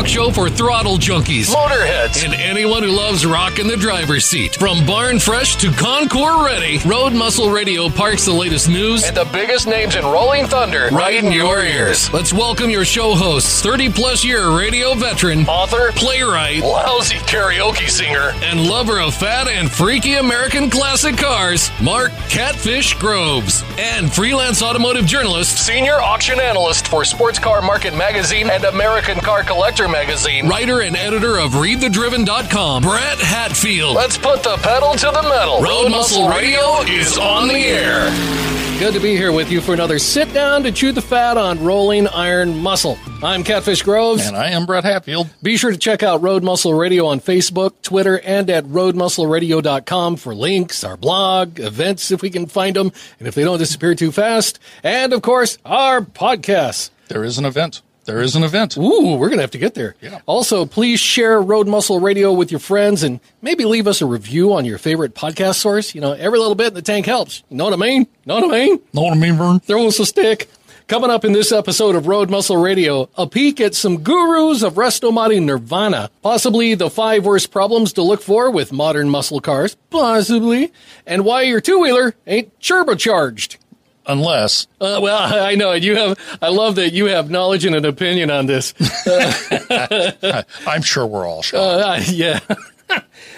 talk show for throttle junkies, Motorheads. and anyone who loves rock in the driver's seat. From barn fresh to Concours ready, Road Muscle Radio parks the latest news And the biggest names in Rolling Thunder. right in your ears. Let's welcome your show hosts, 30 plus year radio veteran, Author. playwright, Lousy karaoke singer. and lover of fat and freaky American classic cars, Mark Catfish Groves, and freelance automotive journalist, Senior auction analyst for Sports Car Market Magazine and American Car Collector Magazine. writer and editor of ReadTheDriven.com, Brett Hatfield. Let's put the pedal to the metal. Road Muscle Radio is on the air. Good to be here with you for another sit down to chew the fat on rolling iron muscle. I'm Catfish Groves. And I am Brett Hatfield. Be sure to check out Road Muscle Radio on Facebook, Twitter, and at roadmuscleradio.com for links, our blog, events if we can find them, and if they don't disappear too fast, and of course, our podcasts. There is an event. There is an event. Ooh, we're going to have to get there. Yeah. Also, please share Road Muscle Radio with your friends and maybe leave us a review on your favorite podcast source. You know, every little bit in the tank helps. You know what I mean? Know what I mean? Know what I mean, Vern? Throw us a stick. Coming up in this episode of Road Muscle Radio, a peek at some gurus of restomod Nirvana, possibly the five worst problems to look for with modern muscle cars, possibly, and why your two wheeler ain't turbocharged. Unless Uh, well, I know you have. I love that you have knowledge and an opinion on this. I'm sure we're all shocked. Uh, yeah.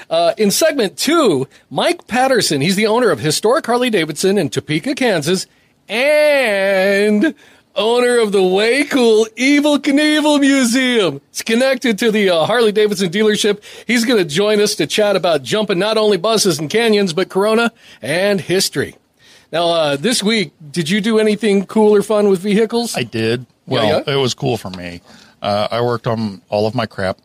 Uh, in segment two, Mike Patterson, he's the owner of Historic Harley Davidson in Topeka, Kansas, and owner of the way cool Evel Knievel Museum. It's connected to the uh, Harley Davidson dealership. He's going to join us to chat about jumping not only buses and canyons, but Corona and history. Now, uh, this week, did you do anything cool or fun with vehicles? I did. Well, yeah? it was cool for me. Uh, I worked on all of my crap.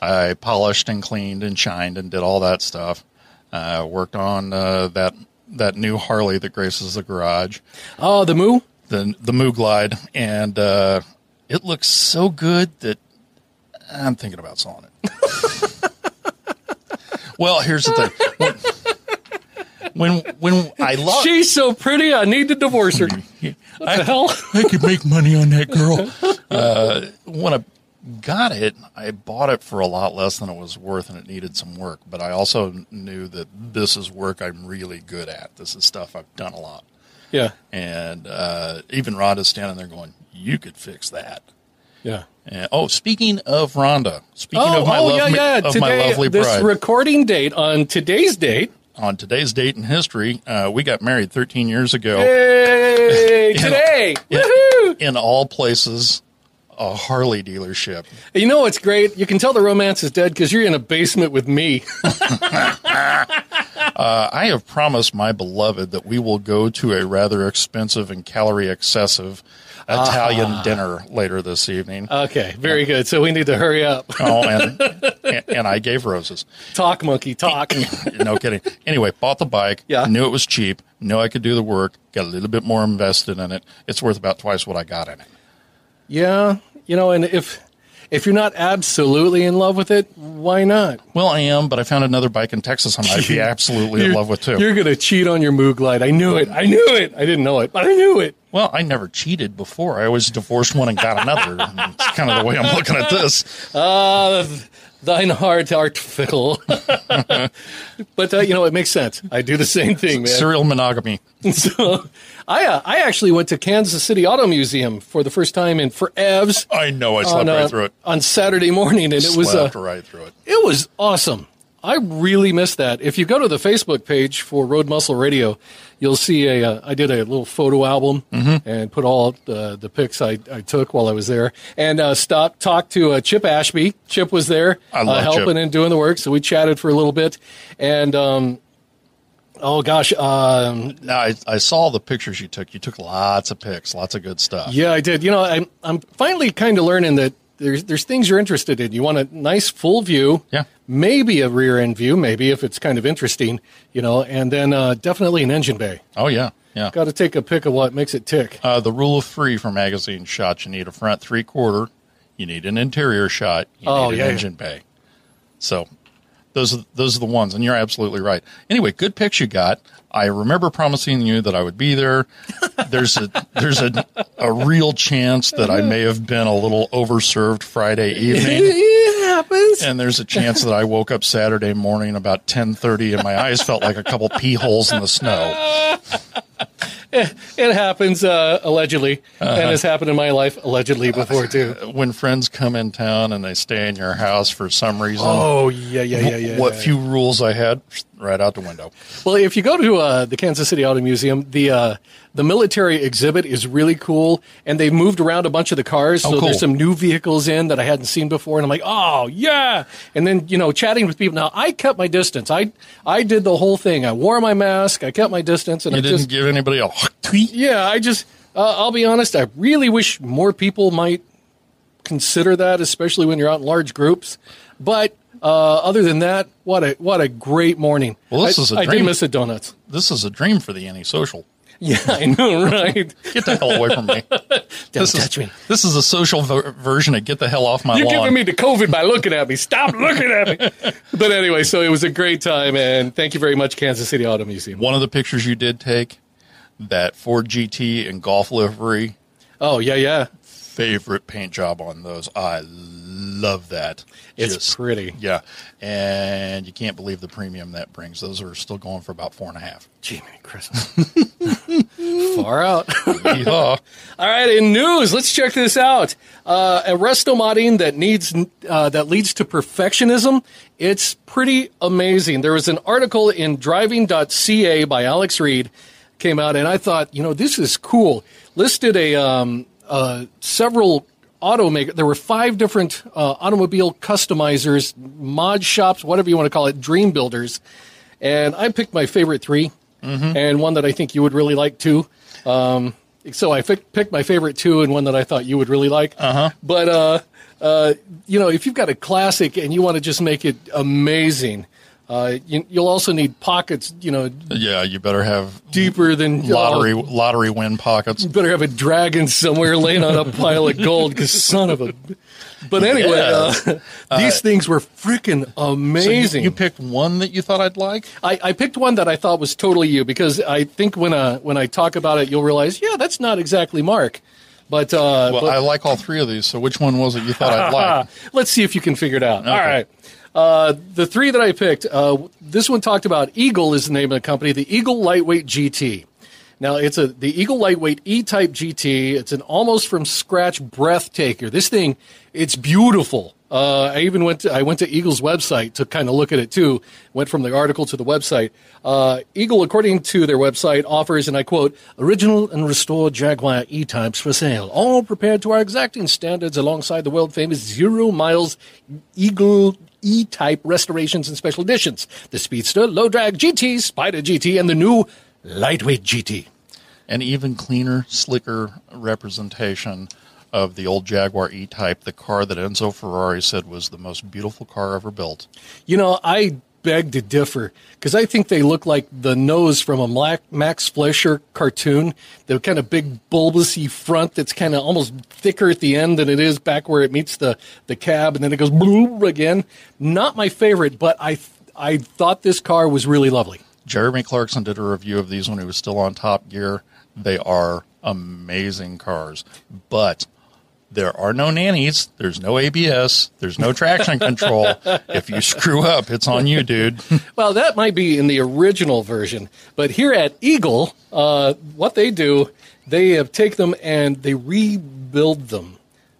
I polished and cleaned and shined and did all that stuff. Uh, worked on uh, that that new Harley that graces the garage, oh, the Moo? the the Moo Glide, and uh, it looks so good that I'm thinking about selling it. well, here's the thing. When when, when I love She's so pretty, I need to divorce her. What the hell? I could make money on that girl. Uh, when I got it, I bought it for a lot less than it was worth, and it needed some work. But I also knew that this is work I'm really good at. This is stuff I've done a lot. Yeah, And uh, even Rhonda's standing there going, "You could fix that." yeah. And, oh, speaking of Rhonda, speaking Oh, of my, oh love, yeah, yeah. of Today, my lovely bride. this recording date on today's date. On today's date in history, uh, we got married 13 years ago. Hey, today. in, Woohoo! in all places, a Harley dealership. You know what's great? You can tell the romance is dead because you're in a basement with me. Uh, I have promised my beloved that we will go to a rather expensive and calorie excessive Italian ah. dinner later this evening. Okay, very good. So we need to hurry up. oh, and, and and I gave roses. Talk, monkey, talk. No kidding. Anyway, bought the bike. Yeah. Knew it was cheap. Knew I could do the work. Got a little bit more invested in it. It's worth about twice what I got in it. yeah, you know, and if if you're not absolutely in love with it, why not? Well, I am, but I found another bike in Texas I might be absolutely in love with too. You're gonna cheat on your Moog Glide. I knew it. I knew it. I didn't know it, but I knew it. Well, I never cheated before. I always divorced one and got another. It's kind of the way I'm looking at this. Uh, thine heart art fickle. but uh, you know, it makes sense. I do the same thing, man. Serial monogamy. So, I uh, I actually went to Kansas City Auto Museum for the first time in forevs I know. I slept on, uh, right through it. on Saturday morning, and it was uh, Slept right through it. it was awesome. I really miss that. If you go to the Facebook page for Road Muscle Radio, you'll see a. Uh, I did a little photo album Mm-hmm. and put all uh, the pics I, I took while I was there, and uh, stopped talked to uh, Chip Ashby. Chip was there uh, helping Chip. and doing the work, so we chatted for a little bit, and. Um, Oh gosh, um, Now I, I saw the pictures you took. You took lots of pics, lots of good stuff. Yeah, I did. You know, I'm I'm finally kind of learning that there's there's things you're interested in. You want a nice full view, Yeah. maybe a rear end view, maybe if it's kind of interesting, you know, and then uh, definitely an engine bay. Oh yeah, yeah. Got to take a pick of what makes it tick. Uh, the rule of three for magazine shots: you need a front three quarter, you need an interior shot, you Oh, need an yeah. engine bay. So those are, those are the ones, and you're absolutely right. Anyway, good picks you got. I remember promising you that I would be there. There's a there's a a real chance that I may have been a little overserved Friday evening. it happens. And there's a chance that I woke up Saturday morning about 10:30 and my eyes felt like a couple pee holes in the snow. It happens uh, allegedly, Uh-huh. and has happened in my life allegedly before too. When friends come in town and they stay in your house for some reason, Oh yeah, yeah, yeah, yeah. what yeah. few rules I had right out the window. Well, if you go to uh, the Kansas City Auto Museum, the uh, the military exhibit is really cool, and they've moved around a bunch of the cars. Oh, so cool. there's some new vehicles in that I hadn't seen before, and I'm like, oh yeah. And then you know, chatting with people. Now I kept my distance. I I did the whole thing. I wore my mask. I kept my distance, and You I didn't just give anybody a tweet. yeah. I just uh, I'll be honest. I really wish more people might consider that, especially when you're out in large groups. But uh, other than that, what a what a great morning. Well, this I, is a I dream. miss the donuts. This is a dream for the antisocial. Yeah, I know, right? Get the hell away from me. Don't This is, touch me. this is a social ver- version of get the hell off my You're lawn. giving me the COVID by looking at me. Stop looking at me. but anyway, so it was a great time, and thank you very much, Kansas City Auto Museum. One of the pictures you did take, that Ford GT and Gulf livery, Oh yeah, yeah. favorite paint job on those. I love that. It's pretty. Yeah, and you can't believe the premium that brings. Those are still going for about four and a half. Gee, man, Christmas. Far out. All right, in news, let's check this out. Uh, a resto modding that needs uh, that leads to perfectionism. It's pretty amazing. There was an article in Driving.ca by Alex Reed came out, and I thought, you know, this is cool. Listed a um, uh, several automaker. There were five different uh, automobile customizers, mod shops, whatever you want to call it, dream builders, and I picked my favorite 3 and one that I think you would really like too. Um, so I picked my favorite two and one that I thought you would really like. Uh-huh. But uh, uh, you know, if you've got a classic and you want to just make it amazing, uh, you, you'll also need pockets. You know, Yeah, you better have deeper than lottery lottery win pockets. You better have a dragon somewhere laying on a pile of gold, because son of a. But anyway, uh, these things were freaking So you, amazing. you picked one that you thought I'd like. I, I picked one that I thought was totally you because I think when uh, when I talk about it, you'll realize, yeah, that's not exactly Mark. But, uh, Well, but- I like all three of these. So which one was it you thought I'd like? let's see if you can figure it out. All Okay. right. Uh, the three that I picked, uh, this one talked about Eagle is the name of the company, the Eagle Lightweight GT. Now it's a the Eagle Lightweight E-Type GT. It's an almost from scratch breathtaker. This thing, it's beautiful. Uh, I even went to I went to Eagle's website to kind of look at it too. Went from the article to the website. Uh, Eagle, according to their website, offers, and I quote, original and restored Jaguar E-Types for sale, all prepared to our exacting standards alongside the world famous zero miles Eagle E-Type restorations and special editions. The Speedster, Low Drag GT, Spider GT, and the new Lightweight GT. An even cleaner, slicker representation of the old Jaguar E-Type, the car that Enzo Ferrari said was the most beautiful car ever built. You know, I beg to differ because I think they look like the nose from a Max Fleischer cartoon. The kind of big bulbousy front that's kind of almost thicker at the end than it is back where it meets the, the cab, and then it goes boom again. Not my favorite, but I I thought this car was really lovely. Jeremy Clarkson did a review of these when he was still on Top Gear. They are amazing cars, but there are no nannies. There's no ABS. There's no traction control. If you screw up, it's on you, dude. Well, that might be in the original version, but here at Eagle, uh, what they do, they have take them and they rebuild them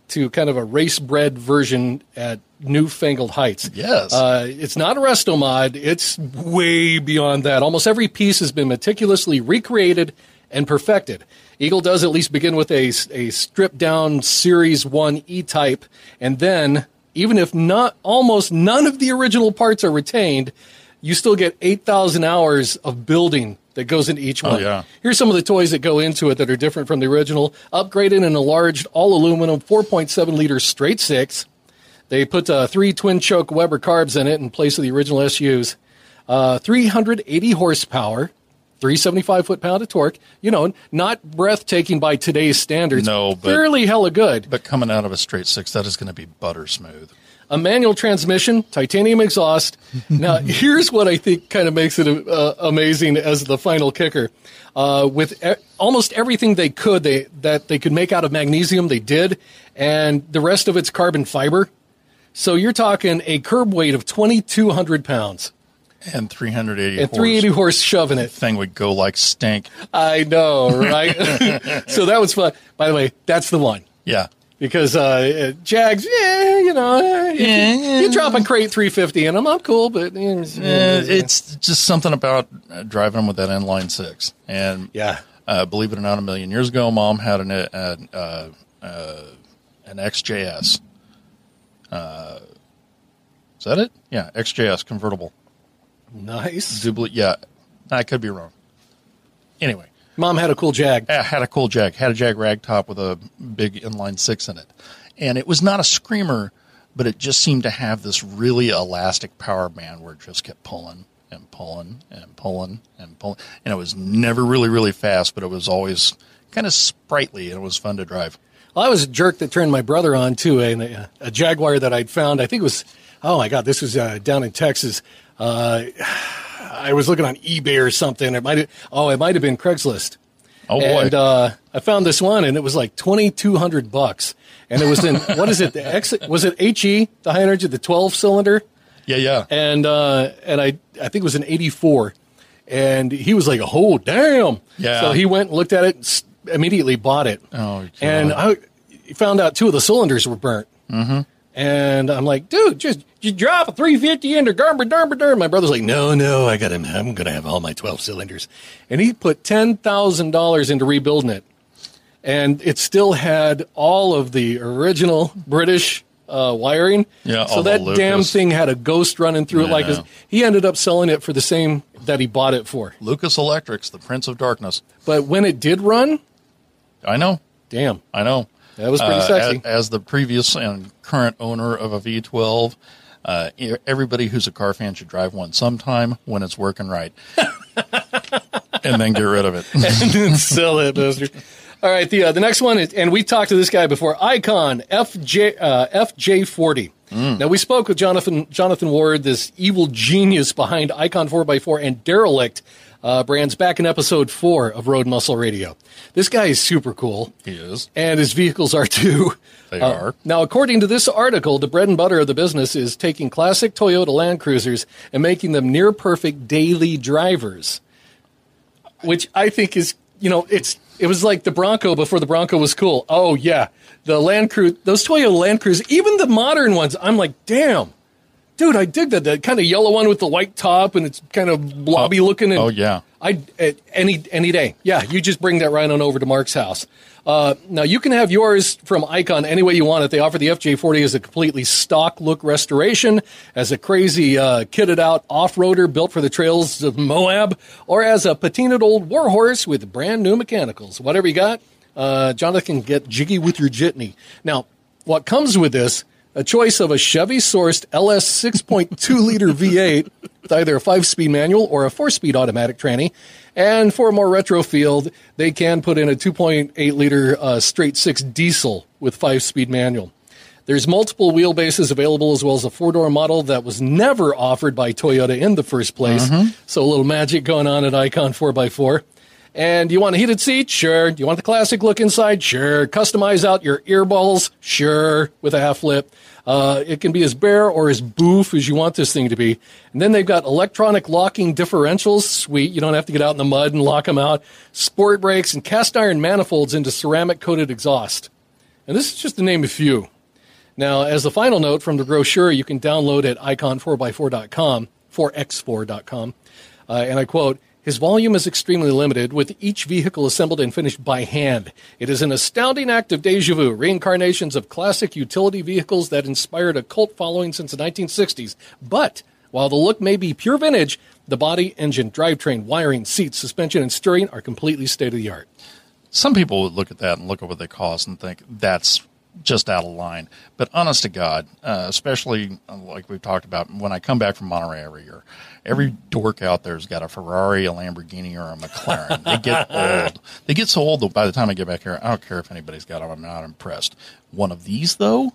to kind of a race bred version at newfangled heights. Yes. Uh, it's not a resto mod. It's way beyond that. Almost every piece has been meticulously recreated and perfected. Eagle does at least begin with a, a stripped down Series 1 E type, and then, even if not almost none of the original parts are retained, you still get 8,000 hours of building that goes into each one. yeah. Here's some of the toys that go into it that are different from the original. Upgraded and enlarged all aluminum 4.7 liter straight six. They put uh, three twin choke Weber carbs in it in place of the original SUs. Uh, 380 horsepower, 375 foot pound of torque. You know, not breathtaking by today's standards. No, but- fairly hella good. But coming out of a straight six, that is going to be butter smooth. a manual transmission, titanium exhaust. Now, here's what I think kind of makes it uh, amazing as the final kicker. Uh, with e- almost everything they could, they that they could make out of magnesium, they did, and the rest of it's carbon fiber. So you're talking a curb weight of 2,200 pounds And 380 and horse. 380 horse shoving it. thing would go like stink. I know, right? so that was fun. By the way, that's the one. Yeah. because uh, Jags, yeah, you know, uh, if you, you drop a crate 350 in them, I'm cool, but uh, Uh, it's just something about uh, driving them with that inline six. And yeah, uh, believe it or not, a million years ago, mom had an uh, uh, uh, an XJS. Uh, is that it? Yeah, XJS convertible. Nice. Dubli- yeah, I could be wrong. Anyway, Mom had a cool Jag. I had a cool Jag, had a Jag ragtop with a big inline six in it, and it was not a screamer, but it just seemed to have this really elastic power band where it just kept pulling and pulling and pulling and pulling, and it was never really really fast, but it was always kind of sprightly and it was fun to drive. Well, I was a jerk that turned my brother on to a, a Jaguar that I'd found. I think it was, oh my God, this was uh, down in Texas. Uh, I was looking on eBay or something. It might have, oh, it might have been Craigslist. Oh boy, And uh, I found this one, and it was like twenty two hundred bucks. And it was in what is it? The X was it HE the high energy the twelve cylinder? yeah, yeah. and uh, and I I think it was an '84, and he was like, "Oh damn!" Yeah. So he went and looked at it, and immediately bought it. Oh, God. and I found out two of the cylinders were burnt. Mm-hmm. And I'm like, dude, just just drop a 350 into Garber Darber Darn. My brother's like, no, no, I got him. I'm gonna have all my 12 cylinders, and he put ten thousand dollars into rebuilding it, and it still had all of the original British. Uh, wiring, Yeah, So that damn thing had a ghost running through it. Like his, he ended up selling it for the same that he bought it for. Lucas Electrics, the Prince of Darkness. But when it did run, I know, damn, I know. That was pretty Uh, sexy. As, as the previous and current owner of a V12, uh, everybody who's a car fan should drive one sometime when it's working right, and then get rid of it. and then sell it, bastard. All right, the uh, the next one is, and we talked to this guy before. Icon FJ uh, FJ40. Now we spoke with Jonathan Jonathan Ward, this evil genius behind Icon 4x4 and Derelict uh, brands, back in episode four of Road Muscle Radio. This guy is super cool. He is. and his vehicles are too. They Uh, are. Now, according to this article, the bread and butter of the business is taking classic Toyota Land Cruisers and making them near perfect daily drivers, which I think is, you know, it's it was like the Bronco before the Bronco was cool. Oh yeah, the Land Cruiser, those Toyota Land Cruisers, even the modern ones. I'm like, damn. Dude, I dig that. That kind of yellow one with the white top and it's kind of blobby looking. And oh, yeah. I any any day. Yeah, you just bring that right on over to Mark's house. Uh, now you can have yours from Icon any way you want it. They offer the FJ40 as a completely stock look restoration, as a crazy uh, kitted out off roader built for the trails of Moab, or as a patinaed old warhorse with brand new mechanicals. Whatever you got, uh, Jonathan, get jiggy with your jitney. Now, what comes with this? A choice of a Chevy sourced LS 6.2 liter V8 with either a five speed manual or a four speed automatic tranny. And for a more retro field, they can put in a 2.8 liter uh, straight six diesel with five speed manual. There's multiple wheelbases available as well as a four door model that was never offered by Toyota in the first place. So a little magic going on at Icon 4x4. And you want a heated seat? Sure. Do you want the classic look inside? Sure. Customize out your earballs? Sure. With a half lip. Uh, it can be as bare or as boof as you want this thing to be. And then they've got electronic locking differentials. Sweet. You don't have to get out in the mud and lock them out. Sport brakes and cast iron manifolds into ceramic coated exhaust. And this is just to name a few. Now, as the final note from the brochure, you can download at icon4x4.com, 4x4.com, uh, and I quote, his volume is extremely limited, with each vehicle assembled and finished by hand. It is an astounding act of deja vu, reincarnations of classic utility vehicles that inspired a cult following since the 1960s. But while the look may be pure vintage, the body, engine, drivetrain, wiring, seats, suspension, and steering are completely state of the art. Some people would look at that and look at what they cost and think that's just out of line. But honest to God, uh, especially uh, like we've talked about, when I come back from Monterey every year, every dork out there's got a Ferrari, a Lamborghini, or a McLaren. they get old. They get so old that by the time I get back here, I don't care if anybody's got them. I'm not impressed. One of these, though,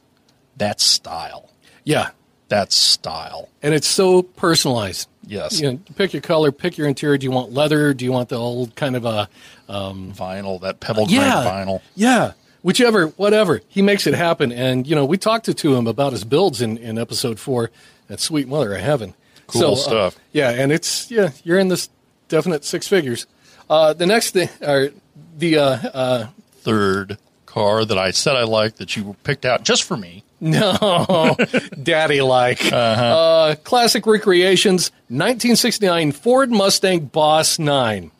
that's style. Yeah, That's style. and it's so personalized. Yes. You know, pick your color, pick your interior. Do you want leather? Do you want the old kind of a um, Vinyl, that pebble yeah grain vinyl. Yeah, whichever, whatever. He makes it happen, and you know we talked to, to him about his builds in, in episode four. That sweet mother of heaven. Cool So, uh, stuff. yeah, and it's yeah, you're in this definite six figures. Uh, the next thing, or the uh, uh, Third car that I said I liked that you picked out just for me. No, daddy like. uh classic recreations, 1969 Ford Mustang Boss 9.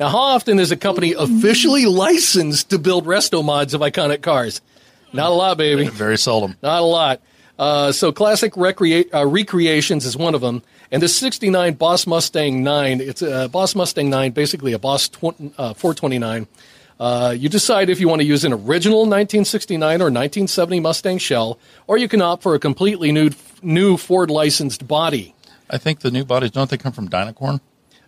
Now, how often is a company officially licensed to build resto mods of iconic cars? Not a lot, baby. Very seldom. Not a lot. Uh, so, classic recrea- uh, recreations is one of them. And the 69 Boss Mustang 9, it's a Boss Mustang 9, basically a Boss tw- uh, 429. Uh, you decide if you want to use an original 1969 or 1970 Mustang shell, or you can opt for a completely new, new Ford licensed body. I think the new bodies, don't they come from Dynacorn?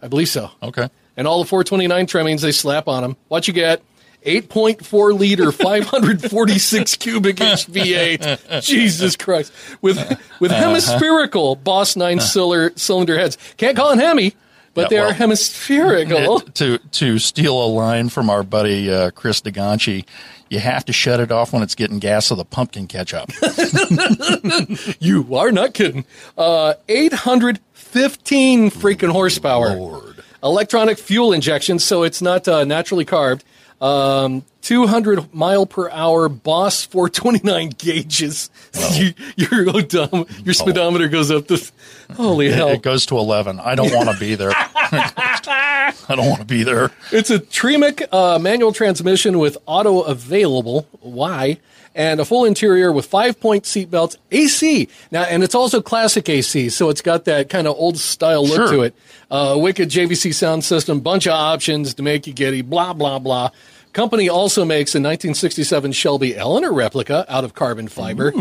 I believe so. Okay. And all the 429 trimmings they slap on them. What you get? 8.4 liter, 546 cubic inch V8. Jesus Christ. With with hemispherical Boss 9 cylinder, cylinder heads. Can't call them Hemi, but Yeah, they are hemispherical. It- to to steal a line from our buddy uh, Chris DeGanchi, you have to shut it off when it's getting gas of the pumpkin ketchup. Up. You are not kidding. Uh, 815 freaking horsepower. Lord. Electronic fuel injection, so it's not uh, naturally carved. Um, 200 mile per hour Boss 429 gauges. you, you're so dumb. Your speedometer goes up to. Holy hell. It goes to eleven. I don't want to be there. I don't want to be there. It's a Tremec uh, manual transmission with auto available. Why? And a full interior with five point seat belts, AC. Now, and it's also classic AC, so it's got that kind of old style look Sure. to it. Uh, wicked JVC sound system, bunch of options to make you giddy, blah, blah, blah. Company also makes a 1967 Shelby Eleanor replica out of carbon fiber.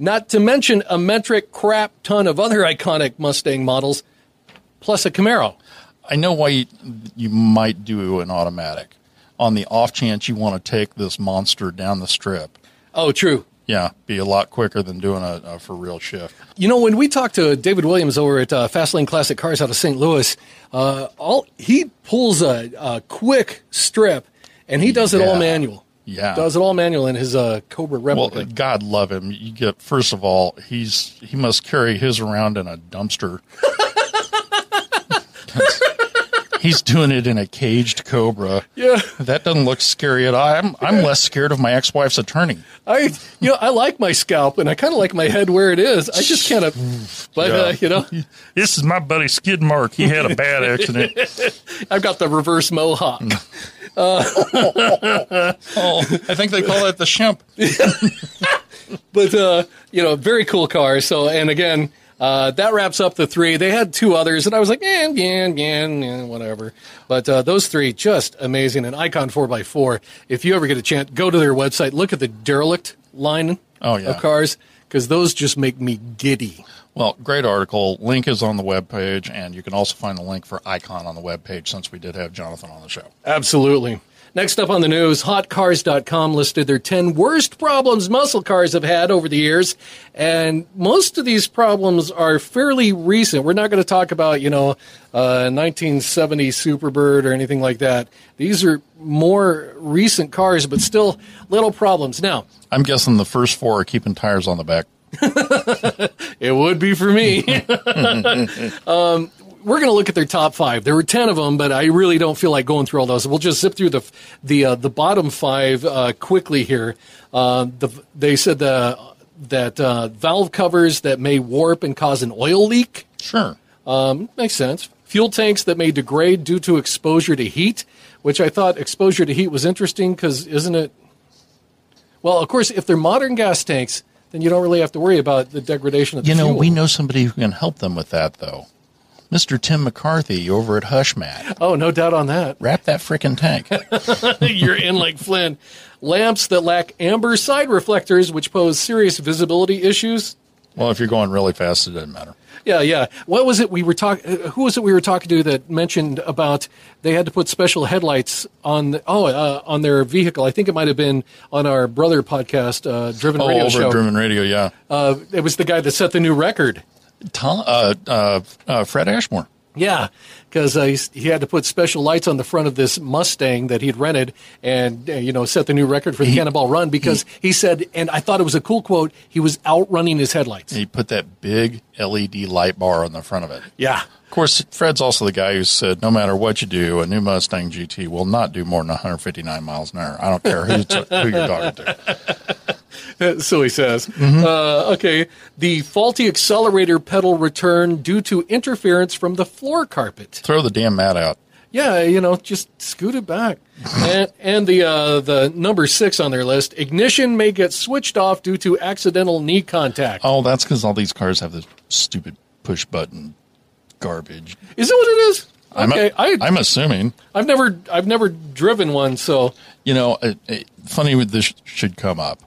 Not to mention a metric crap ton of other iconic Mustang models, plus a Camaro. I know why you, you might do an automatic. On the off chance you want to take this monster down the strip, Oh, true. yeah, be a lot quicker than doing a, a for real shift. You know, when we talked to David Williams over at uh, Fastlane Classic Cars out of St. Louis, uh, all he pulls a, a quick strip, and he does it all manual. Yeah. does it all manual in his uh, Cobra replica. Well. God love him. You get first of all, he's he must carry his around in a dumpster. he's doing it in a caged Cobra. yeah, That doesn't look scary at all. I'm I'm less scared of my ex-wife's attorney. I you know I like my scalp, and I kind of like my head where it is. I just kind of, but uh, you know, This is my buddy Skid Mark. He had a bad accident. I've got the reverse mohawk. oh, I think they call that the shemp. but uh, you know, very cool car. So, and again, uh, that wraps up the three. They had two others, and I was like, eh, yeah, yeah, yeah, whatever. But uh, those three, just amazing. And Icon Four x Four. If you ever get a chance, go to their website, look at the derelict line Oh, yeah. of cars, because those just make me giddy. Well, great article. Link is on the webpage, and you can also find the link for Icon on the webpage since we did have Jonathan on the show. Absolutely. Next up on the news, hotcars.com listed their 10 worst problems muscle cars have had over the years. And most of these problems are fairly recent. We're not going to talk about, you know, uh, 1970 Superbird or anything like that. These are more recent cars, but still little problems. Now, I'm guessing the first four are keeping tires on the back. It would be for me. um, we're going to look at their top five. There were ten of them, but I really don't feel like going through all those. We'll just zip through the the uh, the bottom five uh, quickly here. Uh, the, they said the, that uh, valve covers that may warp and cause an oil leak. Sure. Um, makes sense. Fuel tanks that may degrade due to exposure to heat, which I thought exposure to heat was interesting because isn't it? Well, of course, if they're modern gas tanks, then you don't really have to worry about the degradation of the You know, fuel. we know somebody who can help them with that, though. Mr. Tim McCarthy over at Hushmat. Oh, no doubt on that. Wrap that frickin' tank. You're in like Flynn. Lamps that lack amber side reflectors, which pose serious visibility issues. well, if you're going really fast, it doesn't matter. Yeah, yeah. What was it we were talking? Who was it we were talking to that mentioned about they had to put special headlights on? The, oh, uh, on their vehicle. I think it might have been on our brother podcast, uh, Driven Oh, Radio over Show. Driven Radio, yeah. Uh, it was the guy that set the new record. Tom, uh, uh, uh, Fred Ashmore. Yeah, because uh, he had to put special lights on the front of this Mustang that he'd rented, and uh, you know set the new record for the Cannonball Run because he said, and I thought it was a cool quote. He was outrunning his headlights. He put that big LED light bar on the front of it. Yeah, Of course, Fred's also the guy who said, no matter what you do, a new Mustang GT will not do more than 159 miles an hour. I don't care who, who you're talking to. so he says. Mm-hmm. Uh, okay, the faulty accelerator pedal return due to interference from the floor carpet. Throw the damn mat out. Yeah, you know, just scoot it back. and and the uh, the number six on their list, ignition may get switched off due to accidental knee contact. Oh, that's because all these cars have this stupid push button garbage. Is that what it is? I'm, Okay, I, I'm assuming. I've never I've never driven one, so You know, it, it, funny this should come up.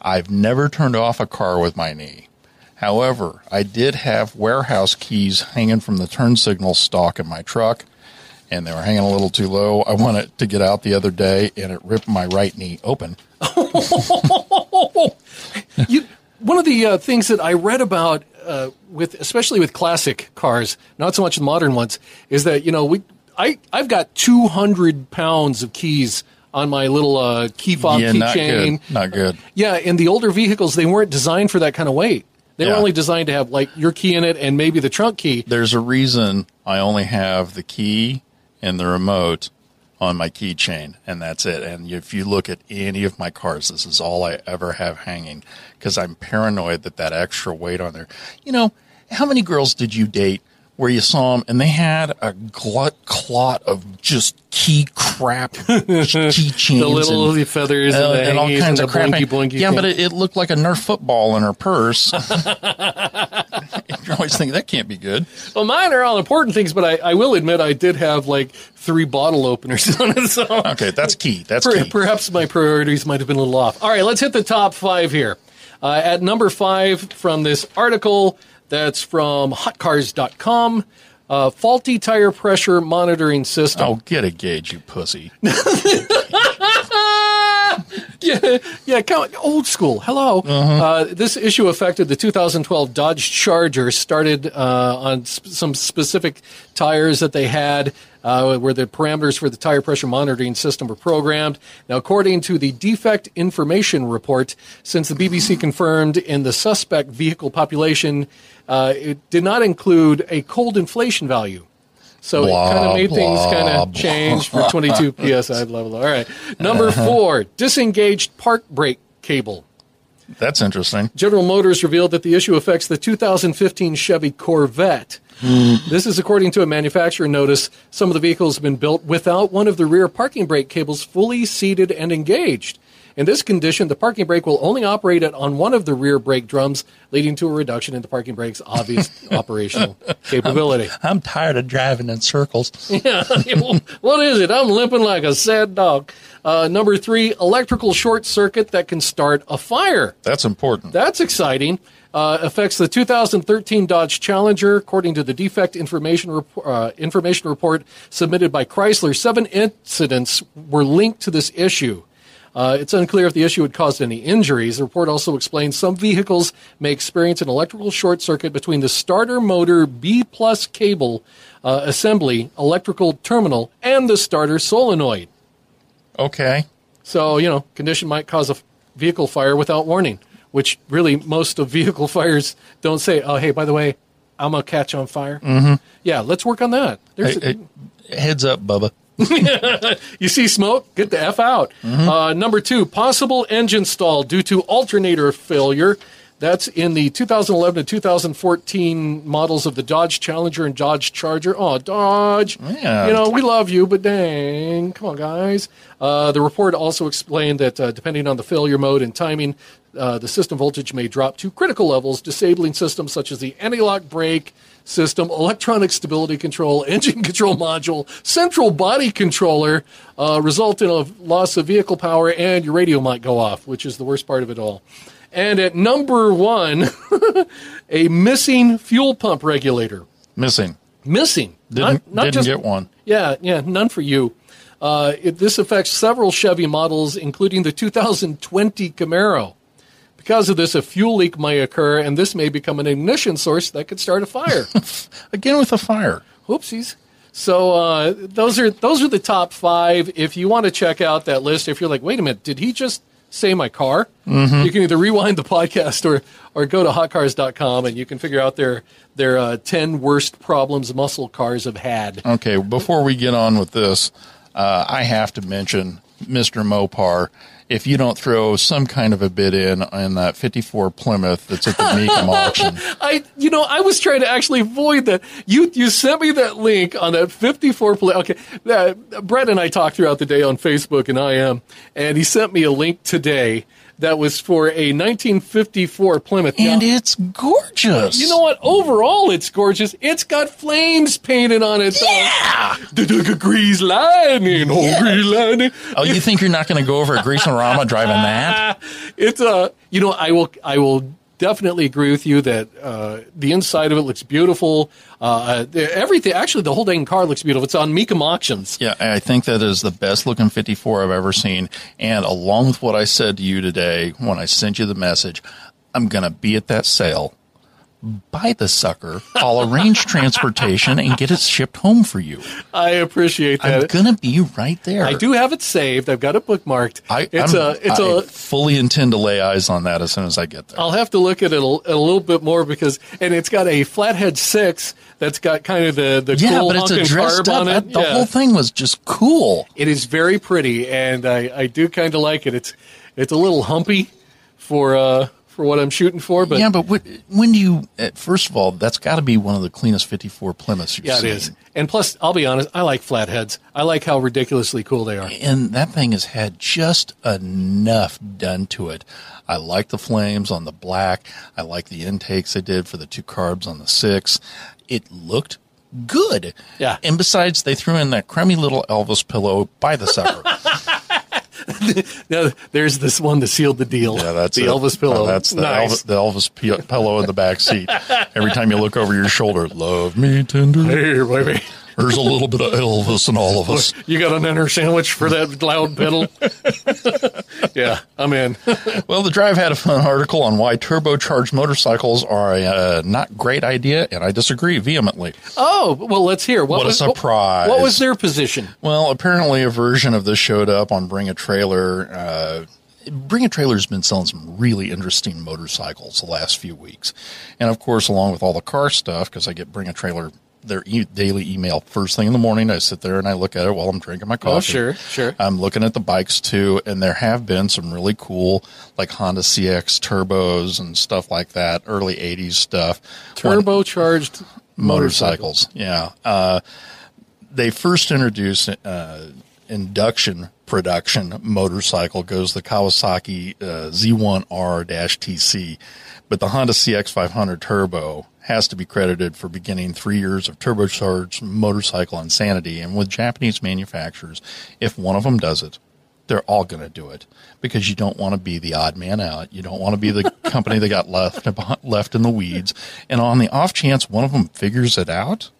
I've never turned off a car with my knee. However, I did have warehouse keys hanging from the turn signal stalk in my truck, and they were hanging a little too low. I wanted to get out the other day, and it ripped my right knee open. you, one of the uh, things that I read about uh, with especially with classic cars, not so much the modern ones, is that you know we I I've got two hundred pounds of keys on my little uh, key fob yeah, not keychain. good. Not good. Yeah, in the older vehicles, they weren't designed for that kind of weight. They were only designed to have like your key in it and maybe the trunk key. There's a reason I only have the key and the remote on my keychain, and that's it. And if you look at any of my cars, this is all I ever have hanging because I'm paranoid that that extra weight on there. You know, how many girls did you date where you saw them and they had a glut clot of just key crap keychains, The little and, feathers uh, and and all kinds and of crap. blinky blinky yeah, thing. but it, it looked like a Nerf football in her purse. You're always thinking that can't be good. Well, mine are all important things, but I, I will admit I did have like three bottle openers on it. So Okay, that's key. That's per- key. perhaps my priorities might have been a little off. All right, let's hit the top five here. Uh, at number five from this article that's from hotcars.com, uh, faulty tire pressure monitoring system. Oh, get a gauge, you pussy. yeah, yeah, come, old school. Hello. Uh, this issue affected the 2012 Dodge Charger. Started uh, on sp- some specific tires that they had, uh, where the parameters for the tire pressure monitoring system were programmed. Now, according to the defect information report, since the BBC confirmed in the suspect vehicle population, uh, it did not include a cold inflation value. So Blah, it kind of made things kind of change for 22 psi level. All right. Number uh-huh. four, disengaged park brake cable. That's interesting. General Motors revealed that the issue affects the 2015 Chevy Corvette. Hmm. this is according to a manufacturer notice. Some of the vehicles have been built without one of the rear parking brake cables fully seated and engaged. In this condition, the parking brake will only operate it on one of the rear brake drums, leading to a reduction in the parking brake's obvious operational capability. I'm tired of driving in circles. Yeah, what is it? I'm limping like a sad dog. Uh, number three, electrical short circuit that can start a fire. That's important. That's exciting. Uh, affects the 2013 Dodge Challenger, according to the defect information report, uh, information report submitted by Chrysler. Seven incidents were linked to this issue. Uh, it's unclear if the issue had caused any injuries. The report also explains some vehicles may experience an electrical short circuit between the starter motor B plus cable uh, assembly, electrical terminal, and the starter solenoid. okay. So, you know, condition might cause a vehicle fire without warning, which really most of vehicle fires don't say, oh, hey, by the way, I'm going to catch on fire. Mm-hmm. Yeah, let's work on that. There's Hey, hey, heads up, Bubba. you see smoke? Get the F out. Uh, number two, possible engine stall due to alternator failure. That's in the 2011 to 2014 models of the Dodge Challenger and Dodge Charger. Oh, Dodge. Yeah. You know, we love you, but dang. Come on, guys. Uh, the report also explained that uh, depending on the failure mode and timing, uh, the system voltage may drop to critical levels, disabling systems such as the anti lock brake system, electronic stability control, engine control module, central body controller, uh, result in a loss of vehicle power, and your radio might go off, which is the worst part of it all. And at number one, a missing fuel pump regulator. Missing. Missing. Didn't, not, not didn't just get one. Yeah, yeah, none for you. Uh, it, this affects several Chevy models, including the 2020 Camaro. Because of this, a fuel leak may occur, and this may become an ignition source that could start a fire. Again with a fire. Whoopsies. So uh, those are those are the top five. If you want to check out that list, if you're like, wait a minute, did he just say my car? Mm-hmm. You can either rewind the podcast or or go to hotcars.com and you can figure out their their uh, ten worst problems muscle cars have had. Okay, before we get on with this, uh, I have to mention Mr. Mopar. If you don't throw some kind of a bid in on that 54 Plymouth that's at the Mecum auction, I, you know, I was trying to actually avoid that. You, you sent me that link on that 54 Plymouth. Okay. Uh, Brett and I talked throughout the day on Facebook and I am, and he sent me a link today that was for a 1954 Plymouth. and Now, it's gorgeous. you know what? Overall, it's gorgeous. It's got flames painted on it. Yeah. The grease lining, oh, grease lining. Oh, you think you're not going to go over a Greaserama driving that? it's a, you know i will i will definitely agree with you that uh, the inside of it looks beautiful uh, everything actually the whole dang car looks beautiful it's on Mecum auctions Yeah, I think that is the best looking 54 I've ever seen. And along with what I said to you today when I sent you the message, I'm going to be at that sale. Buy the sucker. I'll arrange transportation and get it shipped home for you. i appreciate that. I'm going to be right there. i do have it saved i've got it bookmarked I, it's I'm- a it's I a fully intend to lay eyes on that as soon as I get there. I'll have to look at it a, a little bit more because, and it's got a flathead six that's got kind of the the yeah, cool but it's a dressed up. on it. The Yeah. whole thing was just cool. It is very pretty, and I, I do kind of like it. It's it's a little humpy for uh for what I'm shooting for, but yeah, but what, when do you? uh, First of all, that's got to be one of the cleanest 54 Plymouths you've yeah, it seen. is. And plus, I'll be honest, I like flatheads. I like how ridiculously cool they are. and that thing has had just enough done to it. I like the flames on the black. I like the intakes they did for the two carbs on the six. It looked good. Yeah. And besides, they threw in that crummy little Elvis pillow by the sucker. Now, there's this one that sealed the deal. Yeah, that's the it. Elvis pillow. Oh, that's the nice. Elvis, the Elvis p- pillow in the back seat. Every time you look over your shoulder, love me tender. Hey, baby. There's a little bit of Elvis in all of us. You got an inner sandwich for that loud pedal? yeah, I'm in. Well, the drive had a fun article on why turbocharged motorcycles are a uh, not great idea, and I disagree vehemently. Oh, well, let's hear. What a was- surprise. What, was their position? Well, apparently a version of this showed up on Bring a Trailer. Uh, Bring a Trailer's been selling some really interesting motorcycles the last few weeks. And of course, along with all the car stuff, because I get Bring a Trailer their e- daily email first thing in the morning. I sit there and I look at it while I'm drinking my coffee. Oh, sure, sure. I'm looking at the bikes too, and there have been some really cool, like Honda CX turbos and stuff like that, early 80s stuff. When- Turbocharged motorcycles. Yeah. Uh, they first introduced uh, induction production motorcycle goes the Kawasaki uh, Z1R-TC, but the Honda CX500 Turbo has to be credited for beginning three years of turbocharged motorcycle insanity. And with Japanese manufacturers, if one of them does it, they're all going to do it because you don't want to be the odd man out. You don't want to be the company that got left left in the weeds. And on the off chance one of them figures it out,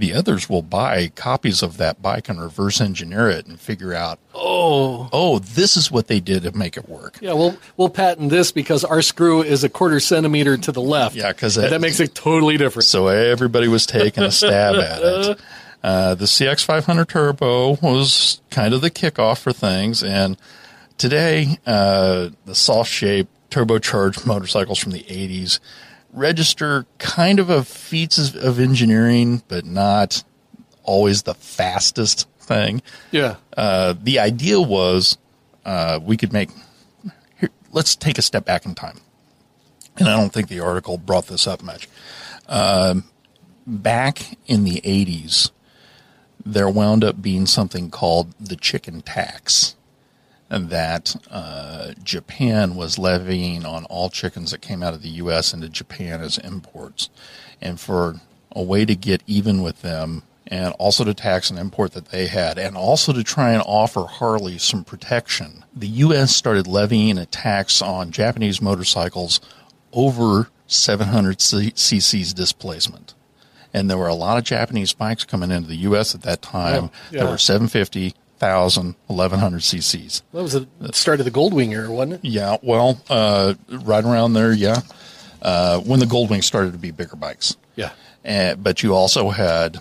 the others will buy copies of that bike and reverse engineer it and figure out, oh, oh, this is what they did to make it work. Yeah, we'll we'll patent this because our screw is a quarter centimeter to the left. yeah because that- that makes it totally different. So everybody was taking a stab at it. Uh, the CX500 Turbo was kind of the kickoff for things, and today uh, the soft shape turbocharged motorcycles from the 80s register kind of a feats of- of engineering, but not always the fastest thing. Yeah. Uh, the idea was uh, we could make. Here, let's take a step back in time, and I don't think the article brought this up much. Um, back in the '80s, there wound up being something called the chicken tax, that uh, Japan was levying on all chickens that came out of the U.S. into Japan as imports, and for a way to get even with them and also to tax an import that they had, and also to try and offer Harley some protection. The U.S. started levying a tax on Japanese motorcycles over 700 cc's displacement. And there were a lot of Japanese bikes coming into the U.S. at that time Oh, yeah. that were 750, 1,000, 1,100 cc's. That was the start of the Goldwing era, wasn't it? Yeah, well, uh, right around there, yeah. Uh, when the Goldwing started to be bigger bikes. Yeah. And, but you also had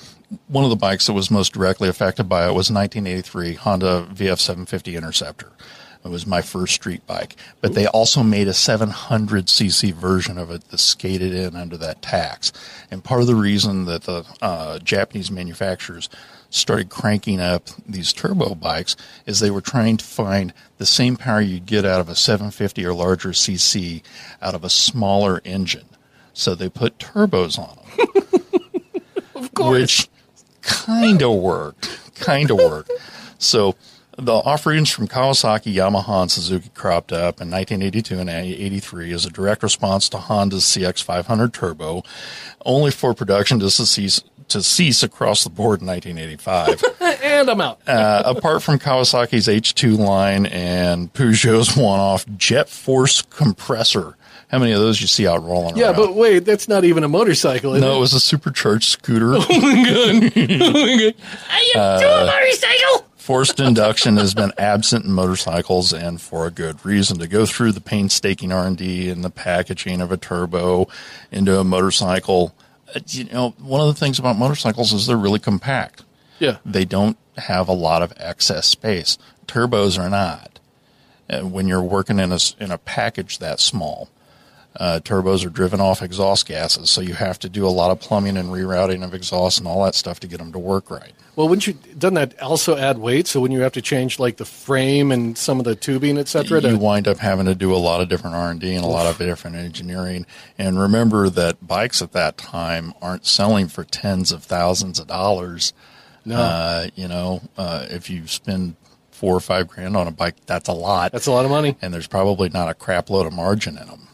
one of the bikes that was most directly affected by it was 1983 Honda VF750 Interceptor. It was my first street bike, but they also made a 700cc version of it that skated in under that tax. And part of the reason that the uh, Japanese manufacturers started cranking up these turbo bikes is they were trying to find the same power you'd get out of a 750 or larger cc out of a smaller engine. So they put turbos on them Of course. which kind of worked. Kind of worked. So the offerings from Kawasaki, Yamaha, and Suzuki cropped up in 1982 and 83 as a direct response to Honda's CX500 Turbo, only for production to cease, to cease across the board in 1985. and I'm out. uh, apart from Kawasaki's H2 line and Peugeot's one-off Jet Force compressor. How many of those you see out rolling around? yeah, around? but wait, that's not even a motorcycle. Is no, it it? was a supercharged scooter. Oh my god! Oh my god! I am a motorcycle. Forced induction has been absent in motorcycles, and for a good reason. To go through the painstaking R and D and the packaging of a turbo into a motorcycle, uh, you know, one of the things about motorcycles is they're really compact. Yeah. They don't have a lot of excess space. Turbos are not. Uh, when you're working in a in a package that small, uh, turbos are driven off exhaust gases, so you have to do a lot of plumbing and rerouting of exhaust and all that stuff to get them to work right. Well, wouldn't you? Doesn't that also add weight? So when you have to change like the frame and some of the tubing, et cetera, you to, wind up having to do a lot of different R and D and a lot of different engineering. And remember that bikes at that time aren't selling for tens of thousands of dollars. No. Uh, you know, uh, if you spend four or five grand on a bike, that's a lot. that's a lot of money. and there's probably not a crap load of margin in them.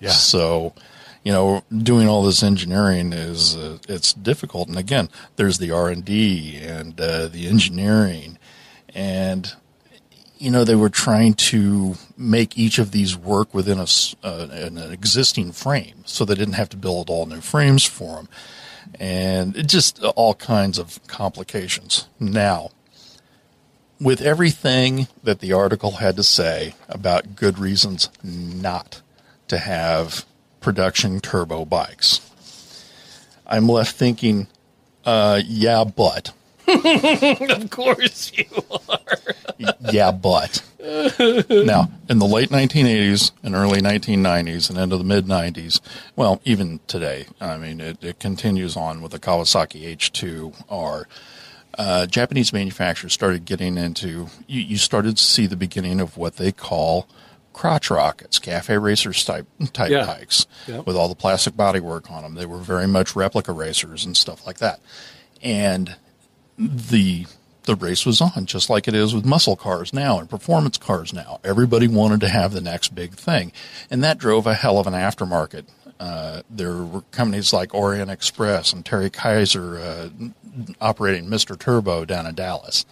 Yeah. So, you know, doing all this engineering is uh, it's difficult. And again, there's the R and D and uh, the engineering, and you know they were trying to make each of these work within a uh, an existing frame, so they didn't have to build all new frames for them, and it just all kinds of complications. Now, with everything that the article had to say about good reasons not to have production turbo bikes, I'm left thinking, uh, yeah, but, Of course you are. yeah, but. now, in the late 1980s and early 1990s and into the mid 90s, well, even today, I mean, it, it continues on with the Kawasaki H2R. Uh, Japanese manufacturers started getting into, you, you started to see the beginning of what they call crotch rockets, cafe racers type type Yeah. bikes Yeah. with all the plastic bodywork on them. They were very much replica racers and stuff like that. And the the race was on, just like it is with muscle cars now and performance cars now. Everybody wanted to have the next big thing, and that drove a hell of an aftermarket. Uh, there were companies like Orient Express and Terry Kizer uh, operating Mr. Turbo down in Dallas.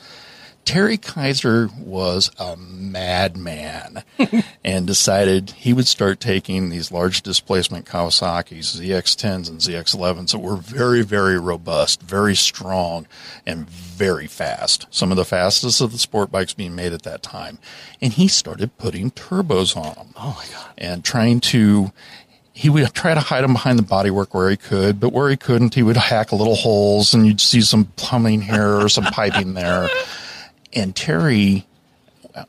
Terry Kizer was a madman and decided he would start taking these large displacement Kawasaki's ZX10s and ZX11s that were very, very robust, very strong, and very fast. Some of the fastest of the sport bikes being made at that time. And he started putting turbos on them. Oh my god. And trying to he would try to hide them behind the bodywork where he could, but where he couldn't, he would hack little holes and you'd see some plumbing here or some piping there. And Terry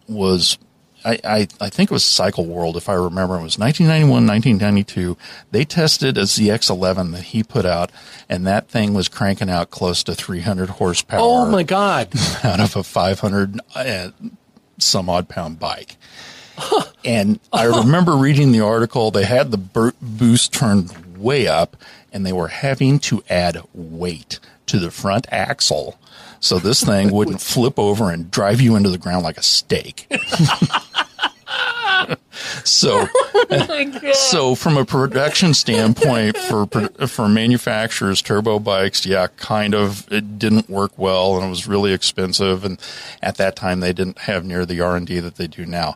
was, I, I, I think it was Cycle World, if I remember. It was 1991, 1992. They tested a ZX11 that he put out, and that thing was cranking out close to 300 horsepower Oh my god. out of a 500 uh, some odd pound bike. And I remember reading the article. They had the boost turned way up, and they were having to add weight to the front axle so this thing wouldn't flip over and drive you into the ground like a steak. so, oh so from a production standpoint, for for manufacturers, turbo bikes, yeah, kind of it didn't work well, and it was really expensive. And at that time, they didn't have near the R and D that they do now.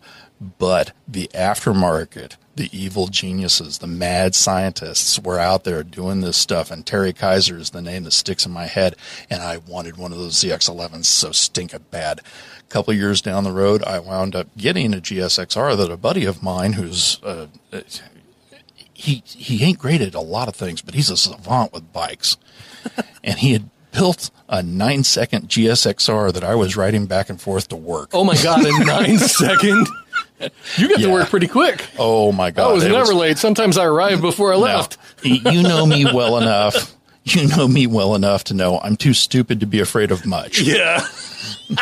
But the aftermarket, the evil geniuses, the mad scientists were out there doing this stuff. And Terry Kizer is the name that sticks in my head. And I wanted one of those ZX11s so stinking bad. A couple years down the road, I wound up getting a GSXR that a buddy of mine who's, uh, he, he ain't great at a lot of things, but he's a savant with bikes. and he had built a nine second GSXR that I was riding back and forth to work. Oh my God, a nine second? You got Yeah. to work pretty quick. Oh my God. I was never late. Sometimes I arrived before I No. left. you know me well enough. You know me well enough to know I'm too stupid to be afraid of much. Yeah.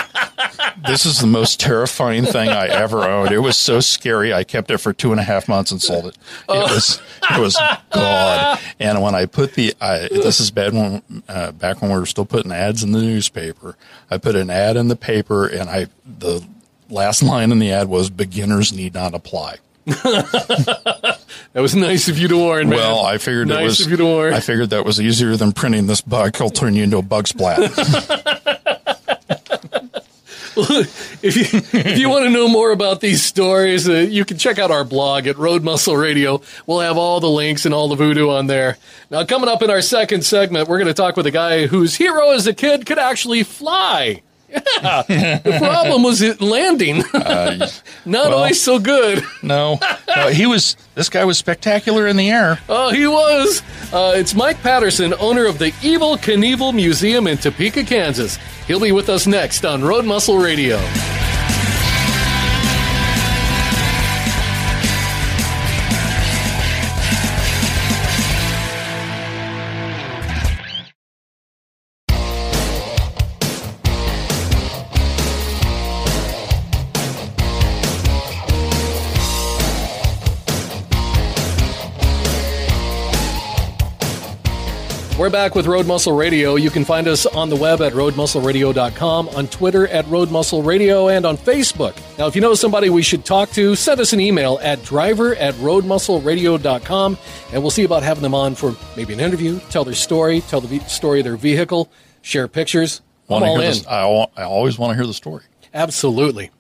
This is the most terrifying thing I ever owned. It was so scary. I kept it for two and a half months and sold it. It was, it was God. And when I put the, I, this is bad when, uh, back when we were still putting ads in the newspaper. I put an ad in the paper and I, the last line in the ad was beginners need not apply. That was nice of you to warn, man. Well, I figured nice it was. of you to warn. I figured that was easier than printing this bug. I'll turn you into a bug splat. if you if you want to know more about these stories, uh, you can check out our blog at Road Muscle Radio. We'll have all the links and all the voodoo on there. Now, coming up in our second segment, we're going to talk with a guy whose hero as a kid could actually fly. Yeah, the problem was it landing. Not well- always so good. no, no, he was. This guy was spectacular in the air. Oh, he was. Uh, it's Mike Patterson, owner of the Evel Knievel Museum in Topeka, Kansas. He'll be with us next on Road Muscle Radio. Back with Road Muscle Radio. You can find us on the web at roadmuscleradio.com, on Twitter at Road Muscle Radio, and on Facebook. Now, if you know somebody we should talk to, send us an email at driver at roadmuscleradio.com, and we'll see about having them on for maybe an interview, tell their story, tell the story of their vehicle, share pictures. I'm all hear in. this- I, I always want to hear the story. Absolutely.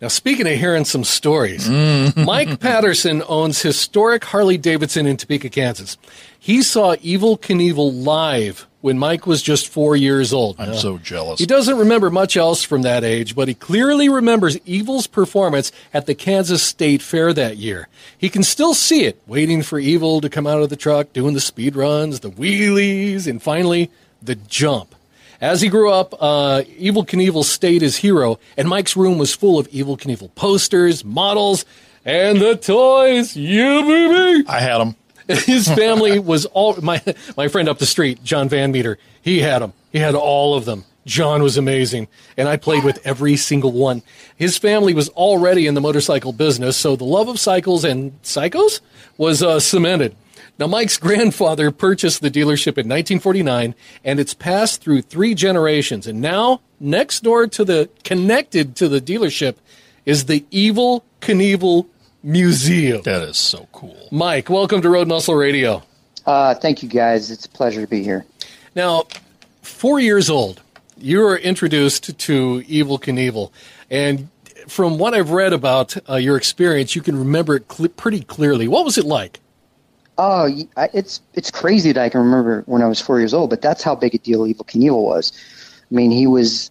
Now, speaking of hearing some stories, Mm. Mike Patterson owns historic Harley Davidson in Topeka, Kansas. He saw Evel Knievel live when Mike was just four years old. I'm Now, so jealous. He doesn't remember much else from that age, but he clearly remembers Evel's performance at the Kansas State Fair that year. He can still see it, waiting for Evel to come out of the truck, doing the speed runs, the wheelies, and finally the jump. As he grew up, uh, Evel Knievel stayed his hero, and Mike's room was full of Evel Knievel posters, models, and the toys. Yeah, baby! I had him. His family was all my my friend up the street, John Van Meter. He had them. He had all of them. John was amazing, and I played with every single one. His family was already in the motorcycle business, so the love of cycles and psychos was uh, cemented. Now, Mike's grandfather purchased the dealership in 1949, and it's passed through three generations. And now, next door to the connected to the dealership, is the Evel Knievel Museum. That is so cool. Mike, welcome to Road Muscle Radio. Uh, thank you, guys. It's a pleasure to be here. Now, four years old, you were introduced to Evel Knievel, and from what I've read about uh, your experience, you can remember it cl- pretty clearly. What was it like? Oh, it's it's crazy that I can remember when I was four years old, but that's how big a deal Evel Knievel was. I mean, he was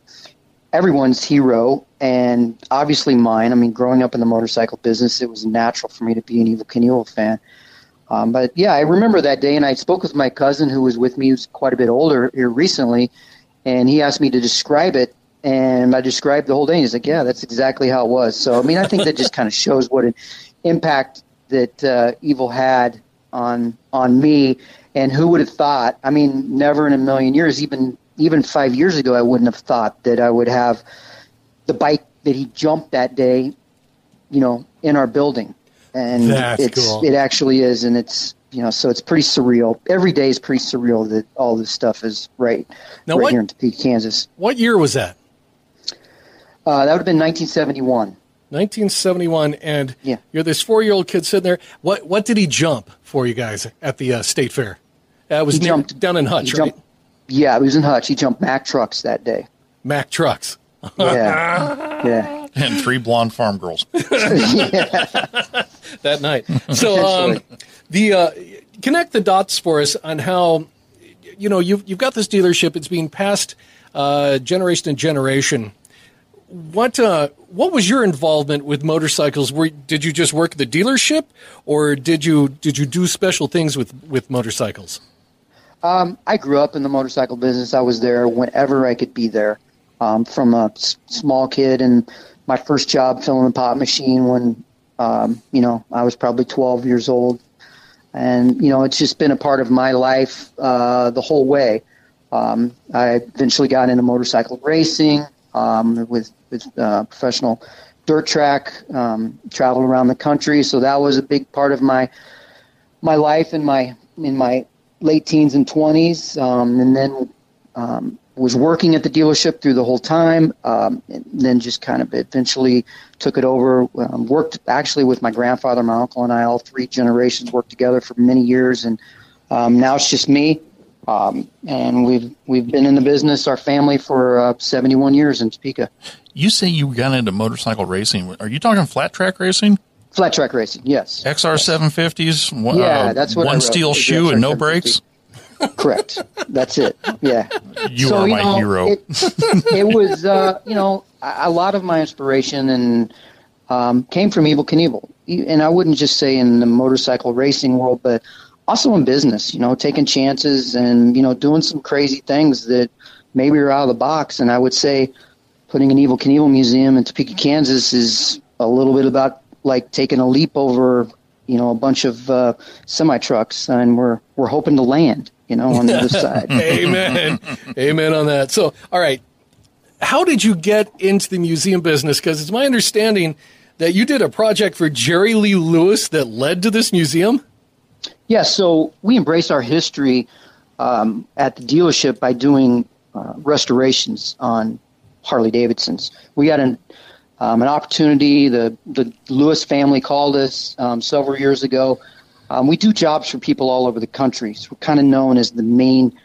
everyone's hero, and obviously mine. I mean, growing up in the motorcycle business, it was natural for me to be an Evel Knievel fan. Um, but yeah, I remember that day, and I spoke with my cousin who was with me, who's quite a bit older here recently, and he asked me to describe it, and I described the whole day. He's like, "Yeah, that's exactly how it was." So, I mean, I think that just kind of shows what an impact that uh, Evel had on on me, and who would have thought? I mean, never in a million years, even even five years ago, I wouldn't have thought that I would have the bike that he jumped that day, you know, in our building. And That's it's cool. it actually is, and it's you know, so it's pretty surreal. Every day is pretty surreal that all this stuff is right Now, right what- here in Topeka, Kansas. What year was that? Uh, that would have been 1971. 1971, and Yeah. you're this four-year-old kid sitting there. What what did he jump for you guys at the uh, state fair? That was He near, jumped- down in Hutch, He right? jumped, yeah, he was in Hutch. He jumped Mack trucks that day. Mack trucks. Yeah, yeah. and three blonde farm girls. that night. So um, the uh, connect the dots for us on how you know you've you've got this dealership. It's being passed uh, generation to generation. What uh, what was your involvement with motorcycles? Were, did you just work at the dealership, or did you did you do special things with with motorcycles? I grew up in the motorcycle business. I was there whenever I could be there. Um, from a s- small kid, and my first job filling the pop machine when um, you know I was probably 12 years old, and you know it's just been a part of my life uh, the whole way. Um, I eventually got into motorcycle racing um, with uh, professional dirt track. Um, traveled around the country, so that was a big part of my my life in my in my late teens and 20s, um, and then um, was working at the dealership through the whole time. Um, and then just kind of eventually took it over. Um, worked actually with my grandfather, my uncle, and I. All three generations worked together for many years, and um, now it's just me. Um, and we've we've been in the business, our family, for uh, 71 years in Topeka. You say you got into motorcycle racing. Are you talking flat track racing? Flat track racing, yes. XR 750s? one- Yeah, uh, that's what One steel shoe and no brakes? Correct. That's it. Yeah. You so, are you my know, hero. It, it was, uh, you know, a lot of my inspiration and um, came from Evel Knievel. And I wouldn't just say in the motorcycle racing world, but also in business, you know, taking chances and, you know, doing some crazy things that maybe are out of the box. And I would say putting an Evel Knievel museum in Topeka, Kansas is a little bit about like taking a leap over, you know, a bunch of uh, semi trucks, and we're we're hoping to land, you know, on the other side. Amen. Amen on that. So, all right. How did you get into the museum business? Because it's my understanding that you did a project for Jerry Lee Lewis that led to this museum. Yeah, so we embrace our history um, at the dealership by doing uh, restorations on Harley Davidsons. We got an um, an opportunity. The the Lewis family called us um, several years ago. Um, we do jobs for people all over the country. So we're kind of known as the main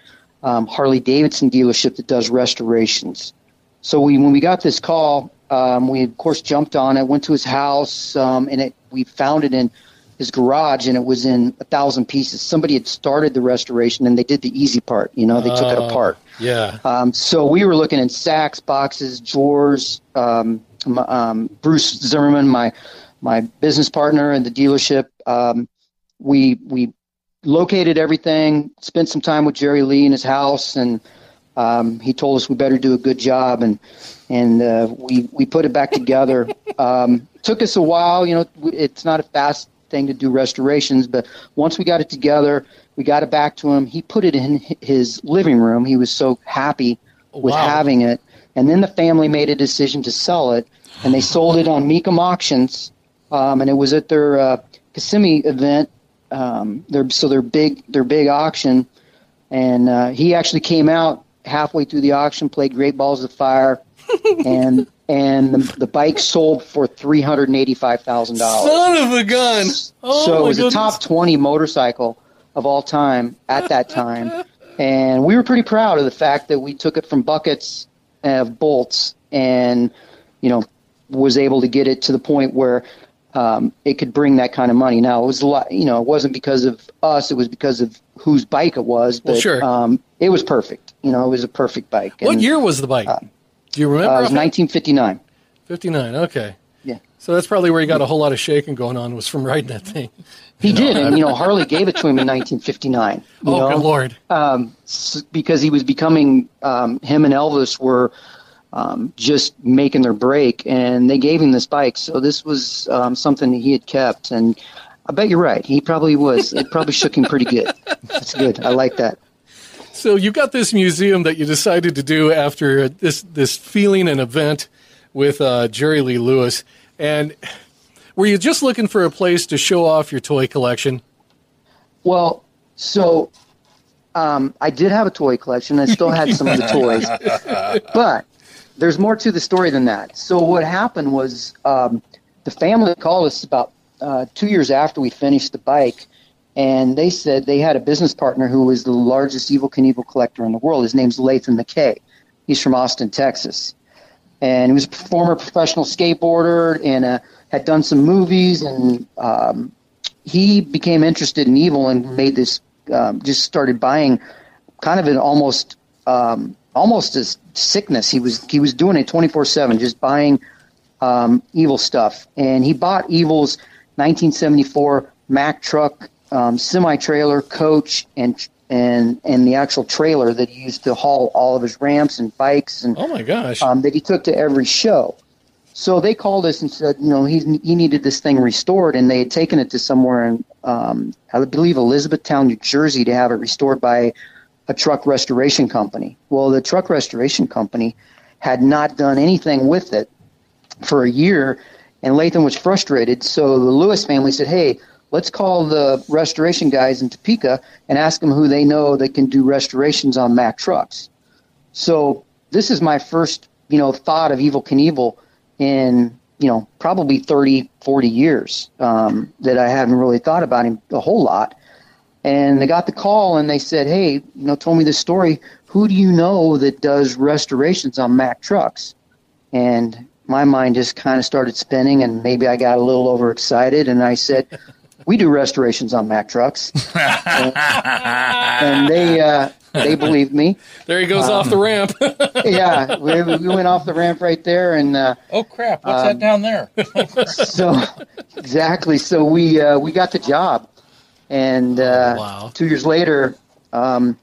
um, Harley Davidson dealership that does restorations. So we when we got this call, um, we of course jumped on it, went to his house, um, and it we found it in his garage, and it was in a thousand pieces. Somebody had started the restoration, and they did the easy part. You know, they took it Oh. apart. Yeah. Um, so we were looking in sacks, boxes, drawers. Um, um, Bruce Zimmerman, my my business partner in the dealership, um, we we located everything. Spent some time with Jerry Lee in his house, and um, he told us we better do a good job, and and uh, we we put it back together. um, took us a while, you know. It's not a fast thing to do restorations, but once we got it together, we got it back to him. He put it in his living room. He was so happy with Wow. having it, and then the family made a decision to sell it, and they sold it on Mecum Auctions, um, and it was at their uh, Kissimmee event. Um, their so their big their big auction, and uh, he actually came out halfway through the auction, played Great Balls of Fire, and and the, the bike sold for three hundred and eighty five thousand dollars. Son of a gun. Oh, so it was goodness. a top twenty motorcycle of all time at that time, and we were pretty proud of the fact that we took it from buckets of bolts and you know was able to get it to the point where um, it could bring that kind of money. Now it was a lot, you know, it wasn't because of us; it was because of whose bike it was. But Well, sure. um, it was perfect. You know, it was a perfect bike. What And, year was the bike? Do you Uh, remember? it was 1959. 59. Okay. Yeah. So that's probably where he got a whole lot of shaking going on was from riding that thing. He did, and you know Harley gave it to him in 1959. You Oh, know? good lord. um, because he was becoming um, him and Elvis were um, just making their break, and they gave him this bike. So this was um, something that he had kept, and I bet you're right. He probably was. It probably shook him pretty good. That's good. I like that. So you got this museum that you decided to do after this this feeling and event with uh, Jerry Lee Lewis, and were you just looking for a place to show off your toy collection? Well, so um, I did have a toy collection. I still had some of the toys, but there's more to the story than that. So what happened was um, the family called us about uh, two years after we finished the bike, and they said they had a business partner who was the largest Evel Knievel collector in the world. His name's Lathan McKay. He's from Austin, Texas, and he was a former professional skateboarder and uh, had done some movies. And um, he became interested in Evel and made this. Um, just started buying, kind of an almost um, almost a sickness. He was he was doing it twenty four seven, just buying um, Evel stuff, and he bought Evel's 1974 Mack truck, um, semi trailer, coach, and and and the actual trailer that he used to haul all of his ramps and bikes and Oh my gosh. um, that he took to every show. So they called us and said, you know, he he needed this thing restored, and they had taken it to somewhere in, um, I believe, Elizabethtown, New Jersey, to have it restored by a truck restoration company. Well, the truck restoration company had not done anything with it for a year, and Lathan was frustrated. So the Lewis family said, "Hey, let's call the restoration guys in Topeka and ask them who they know that can do restorations on Mack trucks." So this is my first, you know, thought of Evel Knievel in, you know, probably 30, 40 years um, that I haven't really thought about him a whole lot. And they got the call and they said, hey, you know, told me this story. Who do you know that does restorations on Mack trucks? And my mind just kind of started spinning and maybe I got a little overexcited and I said, we do restorations on Mack trucks. and, and they, uh, they believed me. there he goes off the ramp. Yeah, we, we went off the ramp right there and, uh, Oh crap! What's that down there? so exactly. So we uh, we got the job, and uh, Wow. two years later, um,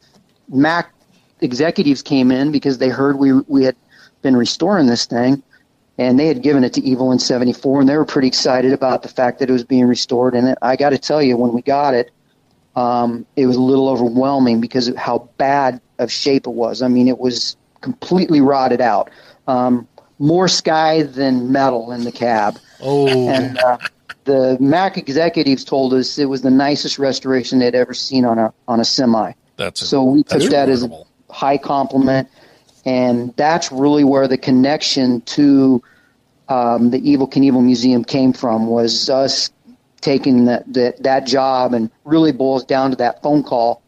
Mack executives came in because they heard we we had been restoring this thing, and they had given it to Evel in '74, and they were pretty excited about the fact that it was being restored. And I got to tell you, when we got it, um, it was a little overwhelming because of how bad of shape it was. I mean, it was completely rotted out. Um, more sky than metal in the cab. oh, And uh, the Mack executives told us it was the nicest restoration they'd ever seen on a on a semi. That's So we took that as a high compliment, and that's really where the connection to um, the Evel Knievel Museum came from. Was us taking that that, that job and really boils down to that phone call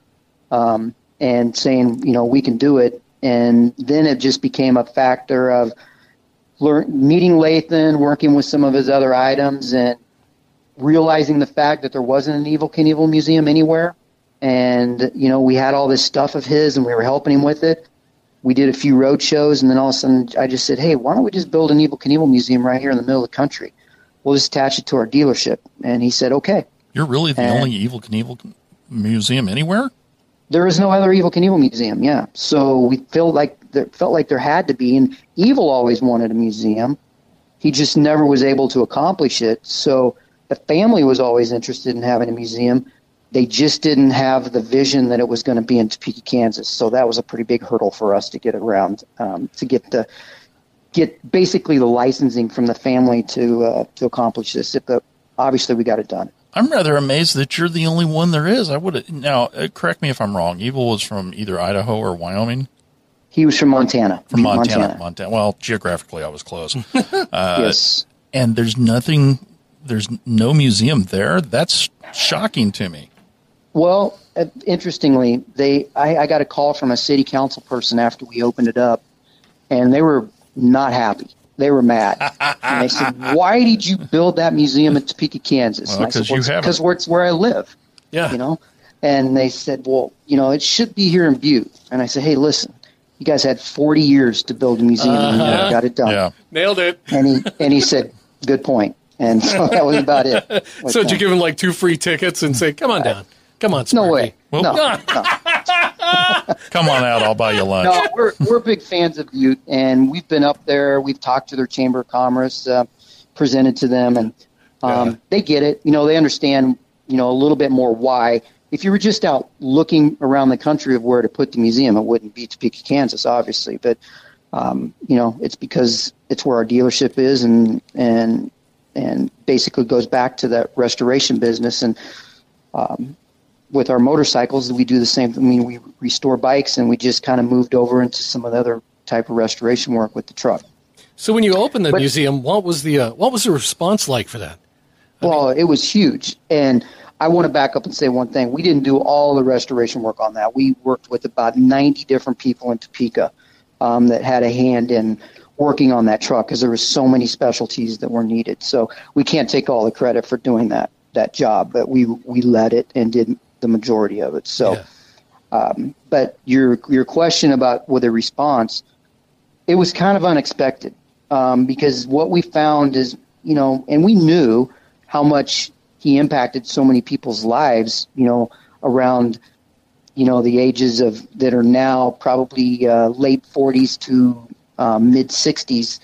um, and saying, you know, we can do it. And then it just became a factor of learn, meeting Lathan, working with some of his other items, and realizing the fact that there wasn't an Evel Knievel museum anywhere. And, you know, we had all this stuff of his and we were helping him with it. We did a few road shows, and then all of a sudden I just said, hey, why don't we just build an Evel Knievel museum right here in the middle of the country? We'll just attach it to our dealership. And he said, okay. You're really the and- only Evel Knievel museum anywhere. There is no other Evel Knievel museum, yeah. So we felt like there felt like there had to be, and Evel always wanted a museum. He just never was able to accomplish it. So the family was always interested in having a museum. They just didn't have the vision that it was going to be in Topeka, Kansas. So that was a pretty big hurdle for us to get around um, to get the get basically the licensing from the family to uh, to accomplish this. If the, obviously we got it done. I'm rather amazed that you're the only one there is. I would now uh, correct me if I'm wrong. Evel was from either Idaho or Wyoming. He was from Montana. From Montana, Montana. Well, geographically, I was close. yes. and there's nothing. There's no museum there. That's shocking to me. Well, uh, interestingly, they I, I got a call from a city council person after we opened it up, and they were not happy. They were mad. and they said, "Why did you build that museum in Topeka, Kansas?" Well, I said, 'cause "Well, because where it's where I live." yeah. You know, and they said, "Well, you know, it should be here in Butte." And I said, "Hey, listen, you guys had 40 years to build a museum, and you never got it done." Yeah. Nailed it. And he and he said, "Good point." And so that was about it. So did you give him like two free tickets and say, "Come on down, come on"? No way. Well- no, no. Come on out. I'll buy you lunch. No, we're we're big fans of Butte, and we've been up there. We've talked to their chamber of commerce, uh, presented to them, and um, Yeah. they get it. You know, they understand. You know, a little bit more why. If you were just out looking around the country of where to put the museum, it wouldn't be Topeka, Kansas, obviously. But um, you know, it's because it's where our dealership is, and and and basically goes back to that restoration business. And um, with our motorcycles, we do the same. I mean, we restore bikes, and we just kind of moved over into some of the other type of restoration work with the truck. So when you opened the But- museum, what was the uh, what was the response like for that? Well, it was huge. And I want to back up and say one thing. We didn't do all the restoration work on that. We worked with about 90 different people in Topeka um, that had a hand in working on that truck because there were so many specialties that were needed. So we can't take all the credit for doing that that job, but we we led it and did the majority of it. So, Yeah. um, but your your question about with a response, it was kind of unexpected um, because what we found is you know, and we knew how much he impacted so many people's lives, you know, around, you know, the ages of that are now probably uh, late 40s to um, mid 60s.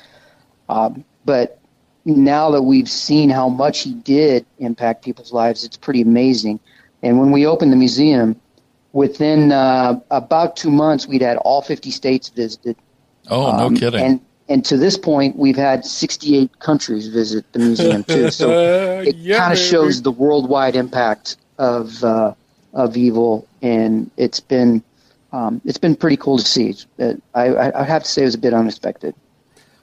Um, but now that we've seen how much he did impact people's lives, it's pretty amazing. And when we opened the museum, within uh, about two months, we'd had all 50 states visited. Oh, no Um, kidding. And and to this point, we've had 68 countries visit the museum too. So it Yeah, kind of shows the worldwide impact of uh, of Evel, and it's been um, it's been pretty cool to see. I, I I have to say it was a bit unexpected.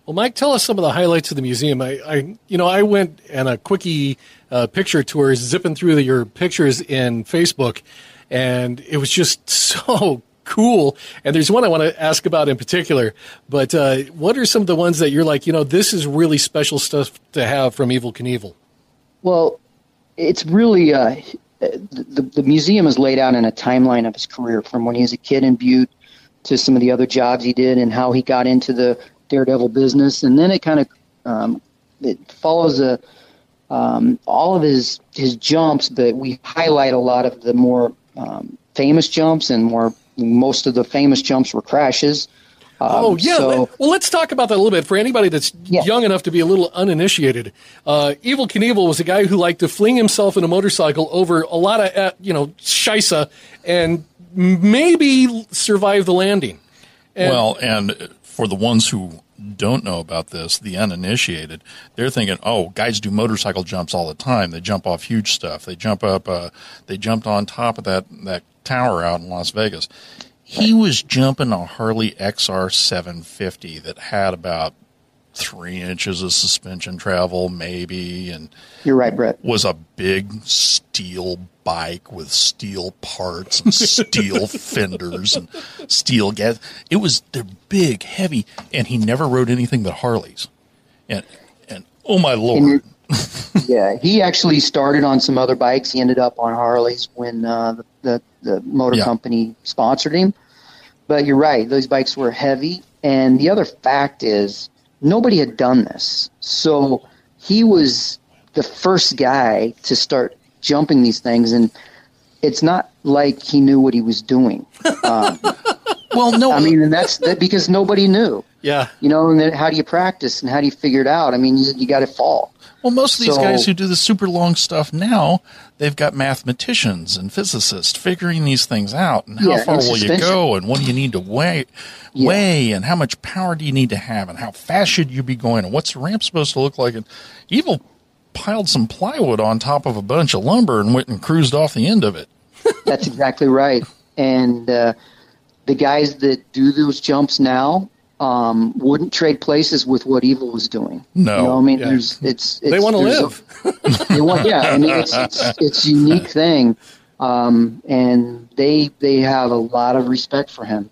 Well, Mike, tell us some of the highlights of the museum. I, I you know, I went on a quickie uh, picture tour, zipping through the, your pictures in Facebook, and it was just so cool. And there's one I want to ask about in particular. But uh, what are some of the ones that you're like, you know, this is really special stuff to have from Evel Knievel? Well, it's really uh, the the museum is laid out in a timeline of his career from when he was a kid in Butte to some of the other jobs he did and how he got into the daredevil business, and then it kind of um, it follows a um, all of his his jumps, but we highlight a lot of the more um, famous jumps and more most of the famous jumps were crashes. Um, Oh yeah. so- well, let's talk about that a little bit for anybody that's Yeah. young enough to be a little uninitiated. Uh, Evel Knievel was a guy who liked to fling himself in a motorcycle over a lot of uh, you know shisa and maybe survive the landing. And- well, and for the ones who don't know about this, the uninitiated, they're thinking, "Oh, guys do motorcycle jumps all the time. They jump off huge stuff. They jump up. Uh, they jumped on top of that that tower out in Las Vegas." He was jumping a Harley XR 750 that had about three inches of suspension travel, maybe, and you're right, Brett. was a big steel bike with steel parts and steel fenders and steel gas. It was they're big, heavy, and he never rode anything but Harleys. And and oh my lord, Yeah, he actually started on some other bikes. He ended up on Harleys when uh, the, the the motor Yeah. company sponsored him. But you're right; those bikes were heavy. And the other fact is, nobody had done this, so he was the first guy to start jumping these things. And it's not like he knew what he was doing. Um, well, no, I mean, and that's that because nobody knew. yeah, You know, and then how do you practice and how do you figure it out? I mean, you, you got to fall. Well, most of these so- guys who do the super long stuff now, they've got mathematicians and physicists figuring these things out, and how Yeah, far will you go, and what do you need to weigh, Yeah. weigh, and how much power do you need to have, and how fast should you be going, and what's the ramp supposed to look like, and Evel piled some plywood on top of a bunch of lumber and went and cruised off the end of it. That's exactly right. And uh, the guys that do those jumps now um, wouldn't trade places with what Evel was doing. No. you know, I mean, Yeah. there's it's, it's they want to there's a- live. they want, yeah, I mean, it's it's it's unique thing, um, and they they have a lot of respect for him.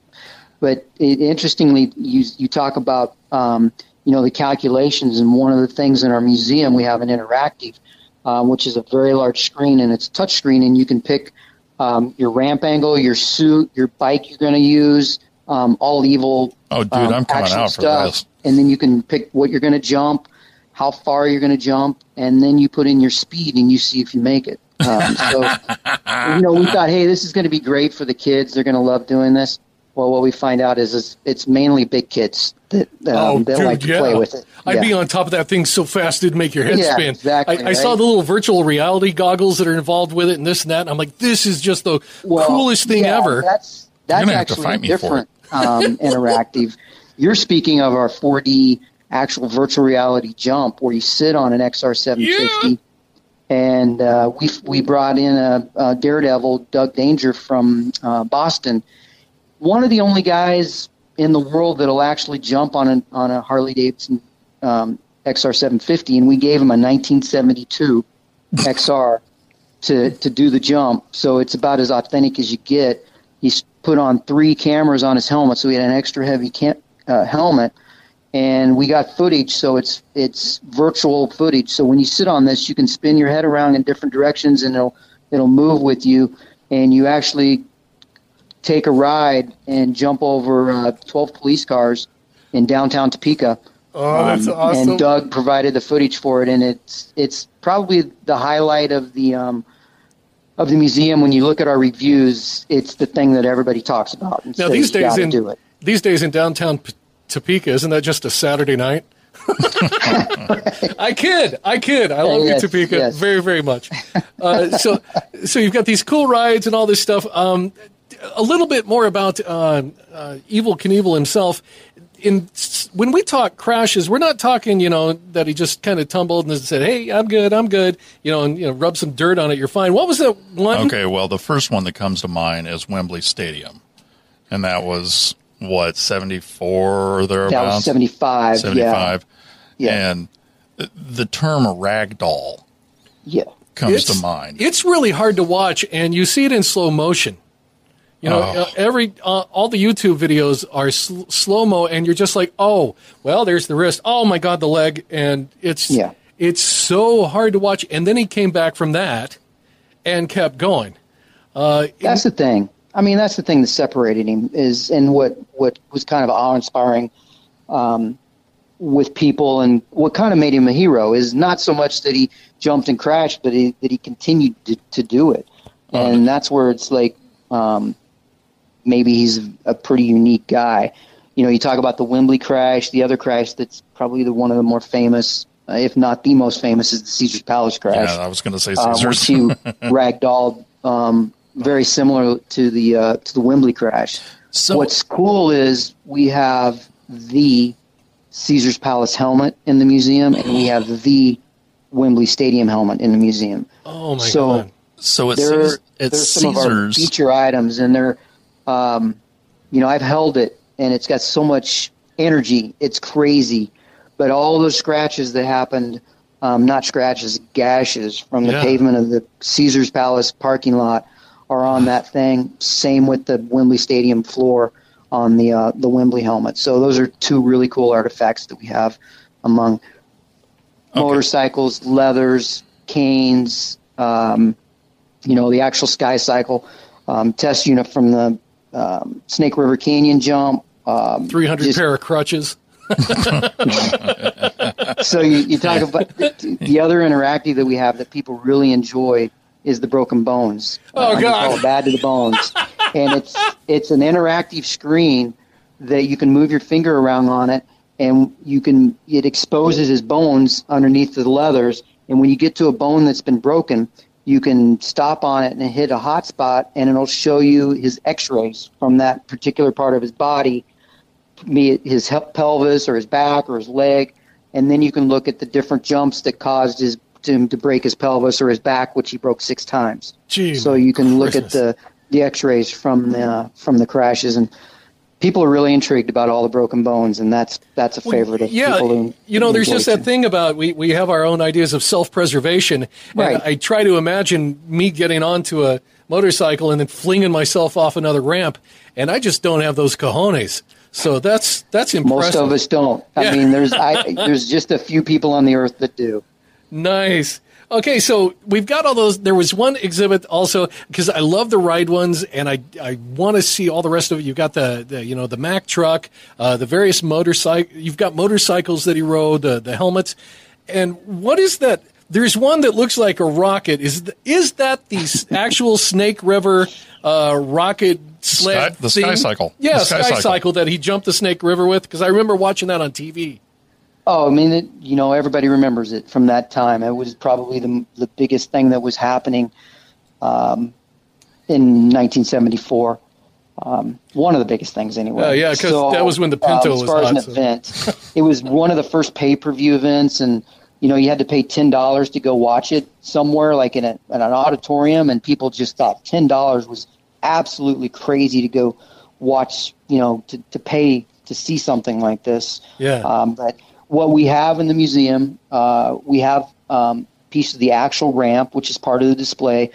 But it, interestingly, you you talk about um, you know the calculations, and one of the things in our museum we have an interactive, um, which is a very large screen, and it's touch screen, and you can pick um, your ramp angle, your suit, your bike you're going to use, um, all Evel. Oh, dude, um, I'm coming out for stuff. this. And then you can pick what you're going to jump, how far you're going to jump, and then you put in your speed and you see if you make it. Um, so, you know, we thought, hey, this is going to be great for the kids. They're going to love doing this. Well, what we find out is, is it's mainly big kids that um, Oh, that dude, like to yeah. play with it. I'd be on top of that thing so fast it'd make your head Yeah, spin. exactly, I, I saw the little virtual reality goggles that are involved with it and this and that. And I'm like, this is just the Well, coolest thing yeah, ever. That's that's gonna have to actually fight me different um, interactive. You're speaking of our 4D actual virtual reality jump where you sit on an XR750. And uh, we we brought in a, a Daredevil, Doug Danger from uh, Boston. One of the only guys in the world that'll actually jump on a on a Harley Davidson um, XR750, and we gave him a 1972 XR to to do the jump. So it's about as authentic as you get. He's put on three cameras on his helmet, so he had an extra heavy cam- uh, helmet, and we got footage. So it's it's virtual footage. So when you sit on this, you can spin your head around in different directions, and it'll it'll move with you, and you actually take a ride and jump over uh, 12 police cars in downtown Topeka. Oh, that's Um, awesome. And Doug provided the footage for it, and it's it's probably the highlight of the um, of the museum. When you look at our reviews, it's the thing that everybody talks about. Now these days in these days in downtown P- Topeka, isn't that just a Saturday night? I kid, I kid. I love Yes, you, Topeka, yes. very, very much. Uh, so, so you've got these cool rides and all this stuff. Um, a little bit more about uh, uh, Evel Knievel himself. In when we talk crashes, we're not talking, you know, that he just kind of tumbled and said, "Hey, I'm good, I'm good," you know, and you know, rub some dirt on it, you're fine. What was that one? Okay, well, the first one that comes to mind is Wembley Stadium, and that was what seventy four or thereabouts. That was 75. 75. Yeah. And the term ragdoll Yeah. comes it's, to mind. It's really hard to watch, and you see it in slow motion. You know, Oh. uh, every uh, all the YouTube videos are sl- slow mo, and you're just like, oh, well, there's the wrist. Oh my God, the leg, and it's Yeah. it's so hard to watch. And then he came back from that and kept going. Uh, That's the thing. I mean, that's the thing that separated him is, and what what was kind of awe inspiring um, with people, and what kind of made him a hero is not so much that he jumped and crashed, but he, that he continued to, to do it, and that's where it's like um, maybe he's a pretty unique guy. You know, you talk about the Wembley crash. The other crash that's probably the one of the more famous, uh, if not the most famous, is the Caesar's Palace crash yeah, I was going to say uh, Caesars. which you ragdolled, um, very similar to the uh, to the Wembley crash. So- What's cool is we have the Caesar's Palace helmet in the museum, and we have the Wembley Stadium helmet in the museum. oh my so God. so they're, Caesar, at they're some of our Caesars, feature items, and they're, um, you know, I've held it, and it's got so much energy. It's crazy, but all those scratches that happened, um, not scratches, gashes from the Yeah. pavement of the Caesar's Palace parking lot, are on that thing. Same with the Wembley Stadium floor on the uh, the Wembley helmet. So those are two really cool artifacts that we have among motorcycles, leathers, canes, um, you know, the actual Sky Cycle um, test unit from the um, Snake River Canyon jump. Um, 300 just- pair of crutches. so you, you talk about the, the other interactive that we have that people really enjoy is the broken bones. Oh, we God. bad to the bones, and it's it's an interactive screen that you can move your finger around on it, and you can it exposes his bones underneath the leathers, and when you get to a bone that's been broken. You can stop on it and hit a hot spot, and it'll show you his X-rays from that particular part of his body, be it his pelvis or his back or his leg, and then you can look at the different jumps that caused his him to break his pelvis or his back, which he broke six times. Gee, so you can look Christmas. at the the X-rays from the from the crashes, and people are really intrigued about all the broken bones, and that's that's a favorite of yeah, people. Who, you know, there's just that thing about we, we have our own ideas of self preservation. Right. And I try to imagine me getting onto a motorcycle and then flinging myself off another ramp, and I just don't have those cojones. So that's that's impressive. Most of us don't. I Yeah. mean, there's I, there's just a few people on the earth that do. Nice. Okay, so we've got all those. There was one exhibit also because I love the ride ones, and I I want to see all the rest of it. You've got the, the you know the Mack truck, uh, the various motorcycle. You've got motorcycles that he rode, the the helmets, and what is that? There's one that looks like a rocket. Is th- is that the actual Snake River uh, rocket sled? Sky- the Sky? Cycle. Yeah, The Sky Sky Cycle. Cycle that he jumped the Snake River with. Because I remember watching that on TV. Oh, I mean, it, you know, everybody remembers it from that time. It was probably the the biggest thing that was happening um, in 1974. Um, one of the biggest things, anyway. Oh, yeah, 'cause that was when the Pinto uh, as was far hot, as so- an event, it was one of the first pay per view events, and you know, you had to pay ten dollars to go watch it somewhere, like in, a, in an auditorium, and people just thought ten dollars was absolutely crazy to go watch. You know, to to pay to see something like this. Yeah. Um, but what we have in the museum, uh, we have um, piece of the actual ramp, which is part of the display.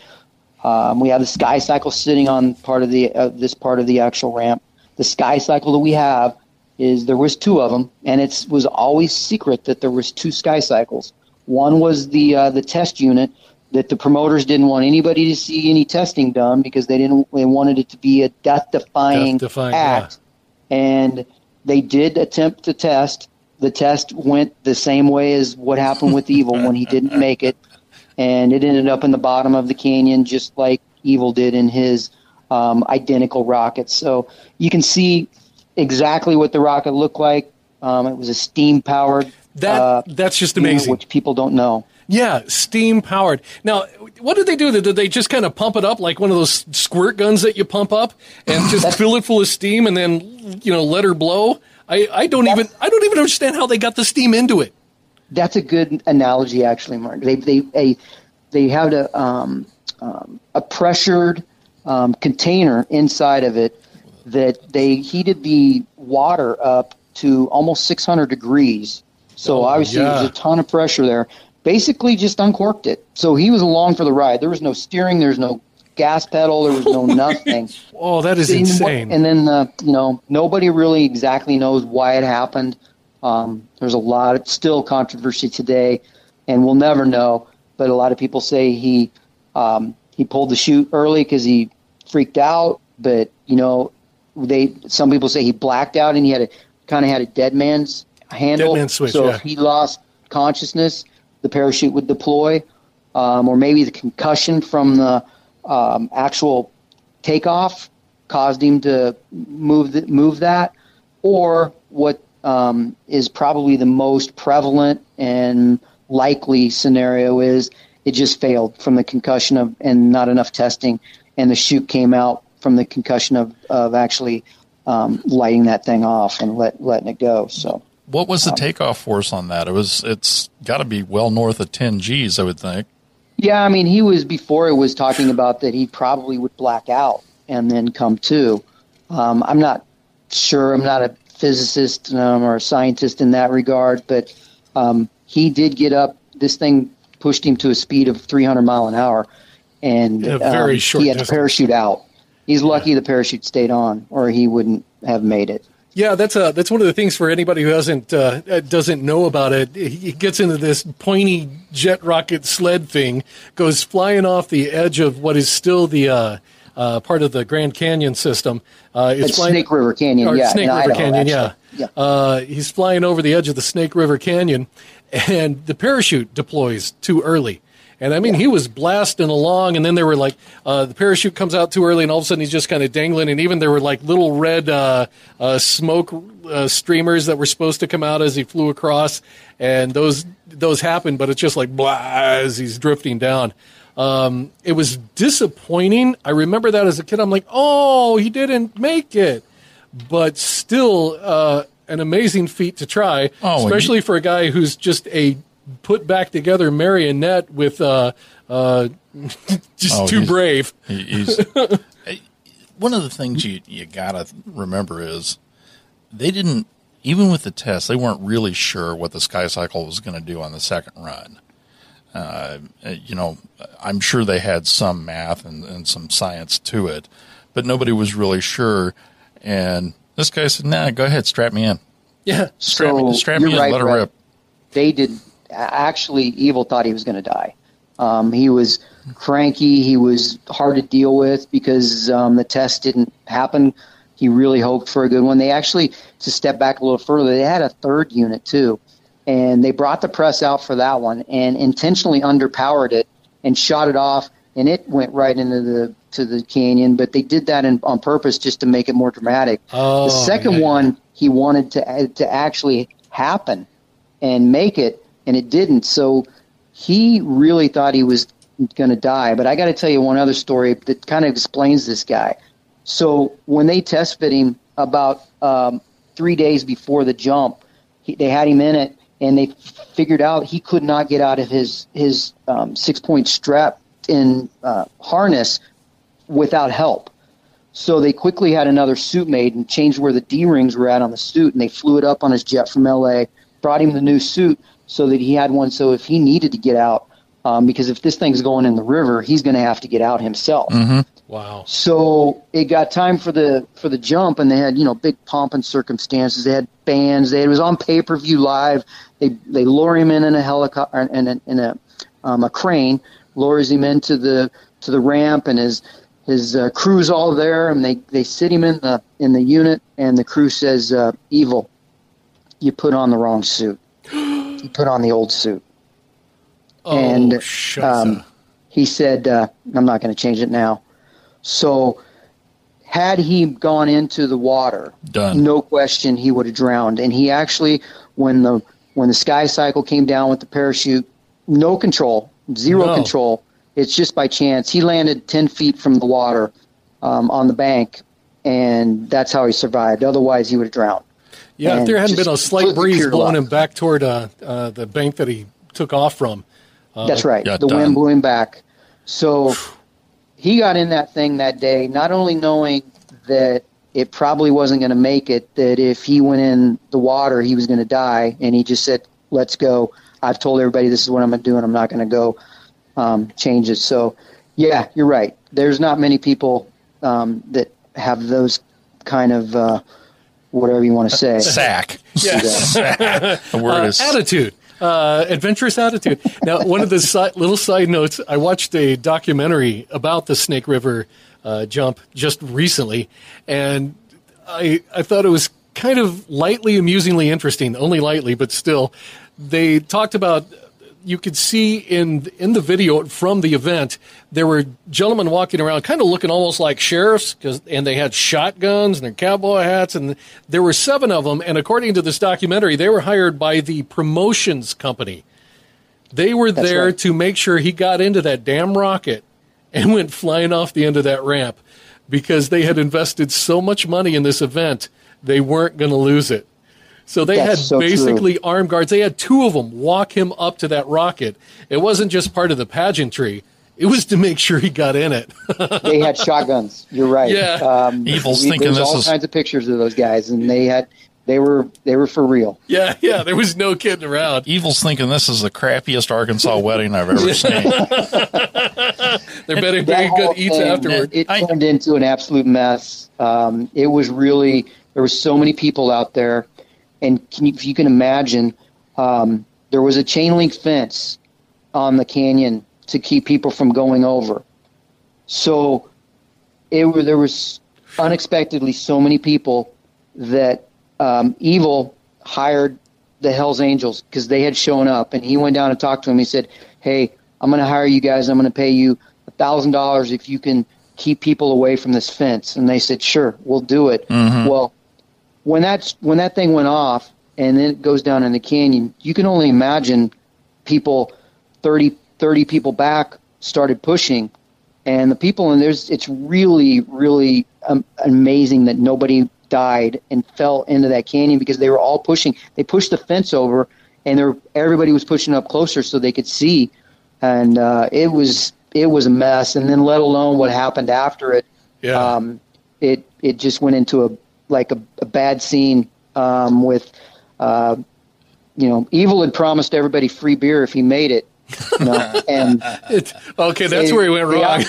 Um, we have the sky cycle sitting on part of the uh, this part of the actual ramp. The sky cycle that we have is there was two of them, and it was always secret that there was two sky cycles. One was the uh, the test unit that the promoters didn't want anybody to see any testing done because they didn't they wanted it to be a death defying act, and they did attempt to test. The test went the same way as what happened with Evel when he didn't make it, and it ended up in the bottom of the canyon just like Evel did in his um, identical rocket. So you can see exactly what the rocket looked like. Um, it was a steam powered. That uh, that's just you know, amazing. which people don't know. Yeah, steam powered. Now, what did they do? Did they just kind of pump it up like one of those squirt guns that you pump up and just fill it full of steam and then you know let her blow? I, I don't even I don't even understand how they got the steam into it. That's a good analogy, actually, Mark. They they a, they had a um, um, a pressured um, container inside of it that they heated the water up to almost 600 degrees. So Oh, obviously yeah. there's a ton of pressure there. Basically, just uncorked it. So he was along for the ride. There was no steering. There was no gas pedal. There was no nothing. Oh, that is And what- insane. And then, uh, you know, nobody really exactly knows why it happened. Um, there's a lot of still controversy today, and we'll never know. But a lot of people say he um, he pulled the chute early because he freaked out. But you know, they some people say he blacked out and he had a kind of had a dead man's handle. Dead man's switch, so yeah. if he lost consciousness, the parachute would deploy, um, or maybe the concussion from the um, actual takeoff caused him to move the, move that, or what um, is probably the most prevalent and likely scenario is it just failed from the concussion of and not enough testing, and the chute came out from the concussion of of actually um, lighting that thing off and let letting it go. So. What was Um, the takeoff force on that? It was. It's got to be well north of 10 G's, I would think. Yeah, I mean, he was before it was talking about that he probably would black out and then come to. Um, I'm not sure. I'm not a physicist um, or a scientist in that regard, but um, he did get up. This thing pushed him to a speed of 300 mile an hour, and In a very um, he had distance. to parachute out. He's lucky the parachute stayed on, or he wouldn't have made it. Yeah, that's a that's one of the things for anybody who hasn't uh, uh, doesn't know about it. He gets into this pointy jet rocket sled thing, goes flying off the edge of what is still the uh, uh, part of the Grand Canyon system. Uh, it's It's flying- Snake River Canyon, yeah, Snake River Idaho, Canyon, yeah. actually. Yeah. Uh, he's flying over the edge of the Snake River Canyon, and the parachute deploys too early. And I mean, he was blasting along, and then there were like uh, the parachute comes out too early, and all of a sudden he's just kind of dangling. And even there were like little red uh, uh, smoke uh, streamers that were supposed to come out as he flew across, and those those happened, but it's just like blah as he's drifting down. Um, it was disappointing. I remember that as a kid. I'm like, oh, he didn't make it but still uh, an amazing feat to try, Oh, especially for a guy who's just a put back together marionette with uh, uh, just Oh, too he's- brave. He's one of the things you you gotta remember is they didn't even with the test they weren't really sure what the sky cycle was going to do on the second run. Uh, you know, I'm sure they had some math and, and some science to it, but nobody was really sure. And this guy said, "Nah, go ahead, strap me in, Yeah, strap So, me, strap me in, right, let her Brett. rip." they did actually Evel thought he was going to die. Um, he was cranky he was hard to deal with because um, the test didn't happen. He really hoped for a good one. They actually to step back a little further they had a third unit too and they brought the press out for that one and intentionally underpowered it and shot it off and it went right into the to the canyon but they did that in, on purpose just to make it more dramatic. Oh, the second one he wanted to to actually happen and make it, and it didn't. So he really thought he was going to die. But I got to tell you one other story that kind of explains this guy. So when they test fit him about um, three days before the jump, he, they had him in it, and they figured out he could not get out of his his um, six point strap in uh, harness without help. So they quickly had another suit made and changed where the D rings were at on the suit, and they flew it up on his jet from LA brought him the new suit so that he had one. So if he needed to get out, um, because if this thing's going in the river, he's going to have to get out himself. Wow. So it got time for the for the jump, and they had you know big pomp and circumstances. They had bands. They, it was on pay per view live. They they lower him in in a helicopter in a, in a um, a crane, lowers him into the to the ramp, and his his uh, crew's all there, and they they sit him in the in the unit, and the crew says, uh, "Evel, you put on the wrong suit. You put on the old suit." Oh, and um, he said, uh, "I'm not going to change it now." So, had he gone into the water, Done. no question, he would have drowned. And he actually, when the when the sky cycle came down with the parachute, no control, zero No. control. It's just by chance. He landed ten feet from the water um, on the bank, and that's how he survived. Otherwise, he would have drowned. Yeah, if there hadn't been a slight breeze blowing luck. him back toward uh, uh, the bank that he took off from. That's right. The done. wind blew him back. So he got in that thing that day, not only knowing that it probably wasn't going to make it, that if he went in the water, he was going to die, and he just said, "Let's go." I've told everybody this is what I'm going to do, and I'm not going to go um, change it. So, yeah, you're right. There's not many people um, that have those kind of uh, whatever you want to say. Sack. Yeah. the word Uh, is attitude, uh, adventurous attitude. Now, one of the si- little side notes, I watched a documentary about the Snake River uh, jump just recently, and I I thought it was kind of lightly amusingly interesting, only lightly, but still. They talked about you could see in in the video from the event there were gentlemen walking around kind of looking almost like sheriffs 'cause- and they had shotguns and their cowboy hats and there were seven of them and according to this documentary they were hired by the promotions company they were That's there right. to make sure he got into that damn rocket and went flying off the end of that ramp because they had invested so much money in this event they weren't going to lose it so they That's had so true. basically armed guards. They had two of them walk him up to that rocket. It wasn't just part of the pageantry. It was to make sure he got in it. they had shotguns. You're right. Yeah. Um, Evel's we- thinking there's this all is- kinds of pictures of those guys, and they had they were they were for real. yeah, yeah. There was no kidding around. Evel's thinking this is the crappiest Arkansas wedding I've ever seen. There better be That good whole eats thing, afterward. It I- turned into an absolute mess. Um, it was really there were so many people out there, and can you, if you can imagine, um, there was a chain link fence on the canyon to keep people from going over. So it were, there was unexpectedly so many people that um, Evel hired the Hell's Angels because they had shown up, and he went down and talked to him. He said, "Hey, I'm going to hire you guys. I'm going to pay you a thousand dollars if you can keep people away from this fence." And they said, "Sure, we'll do it." Well, when that when that thing went off and then it goes down in the canyon, you can only imagine people 30, 30 people back started pushing. And the people in there's it's really really um, amazing that nobody died and fell into that canyon because they were all pushing. They pushed the fence over and there everybody was pushing up closer so they could see. And uh, it was it was a mess. And then let alone what happened after it Yeah. um, it it just went into a like a, a bad scene um, with uh, you know Evel had promised everybody free beer if he made it know, and It- okay, that's they- where he went wrong.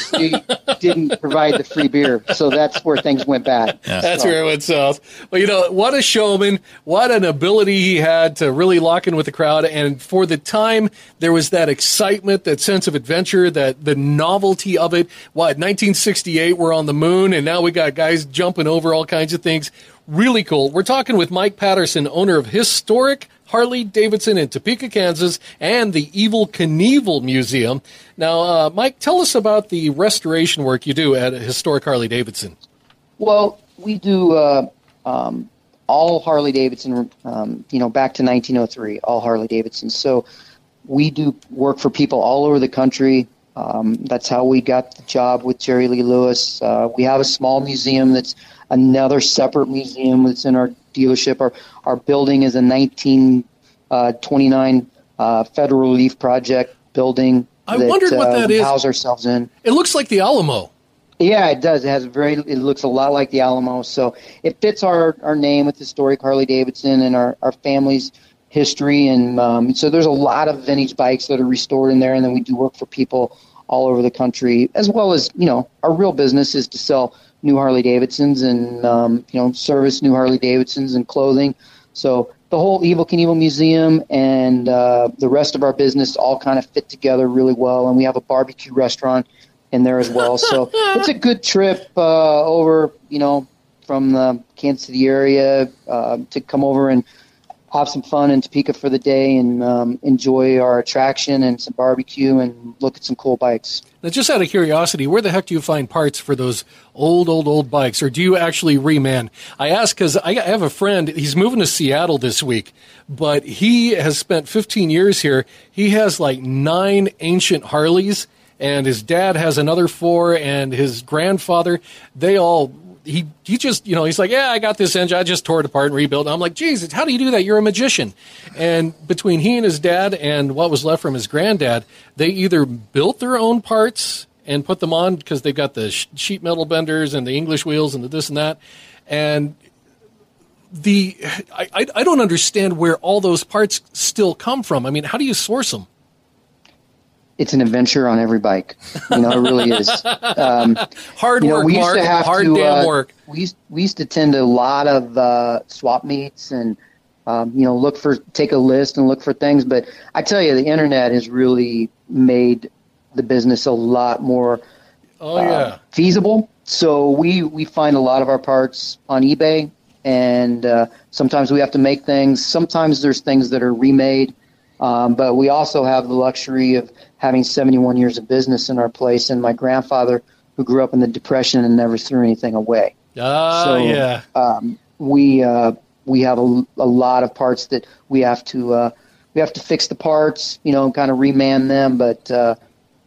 didn't provide the free beer, so that's where things went bad. That's where it went south. Well, you know, what a showman. What an ability he had to really lock in with the crowd. And for the time, there was that excitement, that sense of adventure, that the novelty of it. What, 1968, we're on the moon, and now we got guys jumping over all kinds of things. Really cool. We're talking with Mike Patterson, owner of historic Harley Davidson in Topeka, Kansas, and the Evel Knievel Museum. Now, uh, Mike, tell us about the restoration work you do at historic Harley Davidson. Well, we do uh, um, all Harley Davidson, um, you know, back to 1903, all Harley Davidson. So we do work for people all over the country. Um, that's how we got the job with Jerry Lee Lewis. Uh, we have a small museum that's another separate museum that's in our dealership. Our our building is a 1929 uh, Federal Relief Project building. I wondered what uh, that we. House ourselves in. It looks like the Alamo. Yeah, it does. It has a very. It looks a lot like the Alamo, so it fits our our name with historic Harley Davidson and our our family's history, and um, so there's a lot of vintage bikes that are restored in there, and then we do work for people all over the country, as well as you know our real business is to sell new Harley Davidsons and um, you know service new Harley Davidsons and clothing. So the whole Evel Knievel Museum and uh, the rest of our business all kind of fit together really well, and we have a barbecue restaurant in there as well. So it's a good trip uh, over, you know, from the Kansas City area uh, to come over and have some fun in Topeka for the day and um, enjoy our attraction and some barbecue and look at some cool bikes. Now, just out of curiosity, where the heck do you find parts for those old, old, old bikes, or do you actually reman? I ask because I have a friend. He's moving to Seattle this week, but he has spent 15 years here. He has like nine ancient Harleys, and his dad has another four, and his grandfather. They all he he just you know he's like yeah I got this engine. I just tore it apart and rebuilt. I'm like Jesus how do you do that? You're a magician. And between he and his dad and what was left from his granddad they either built their own parts and put them on because they've got the sheet metal benders and the English wheels and the this and that. And the I, I don't understand where all those parts still come from. I mean how do you source them it's an adventure on every bike. You know, it really is. Um, hard you know, work, we used Mark. To have hard to, damn uh, work. We used, we used to attend a lot of uh, swap meets and um, you know look for take a list and look for things. But I tell you, the internet has really made the business a lot more oh, yeah. uh, feasible. So we we find a lot of our parts on eBay, and uh, sometimes we have to make things. Sometimes there's things that are remade. Um, but we also have the luxury of having 71 years of business in our place, and my grandfather, who grew up in the Depression and never threw anything away. Ah, so, yeah. Um, we uh, we have a, a lot of parts that we have to uh, we have to fix the parts, you know, kind of reman them, but. Uh,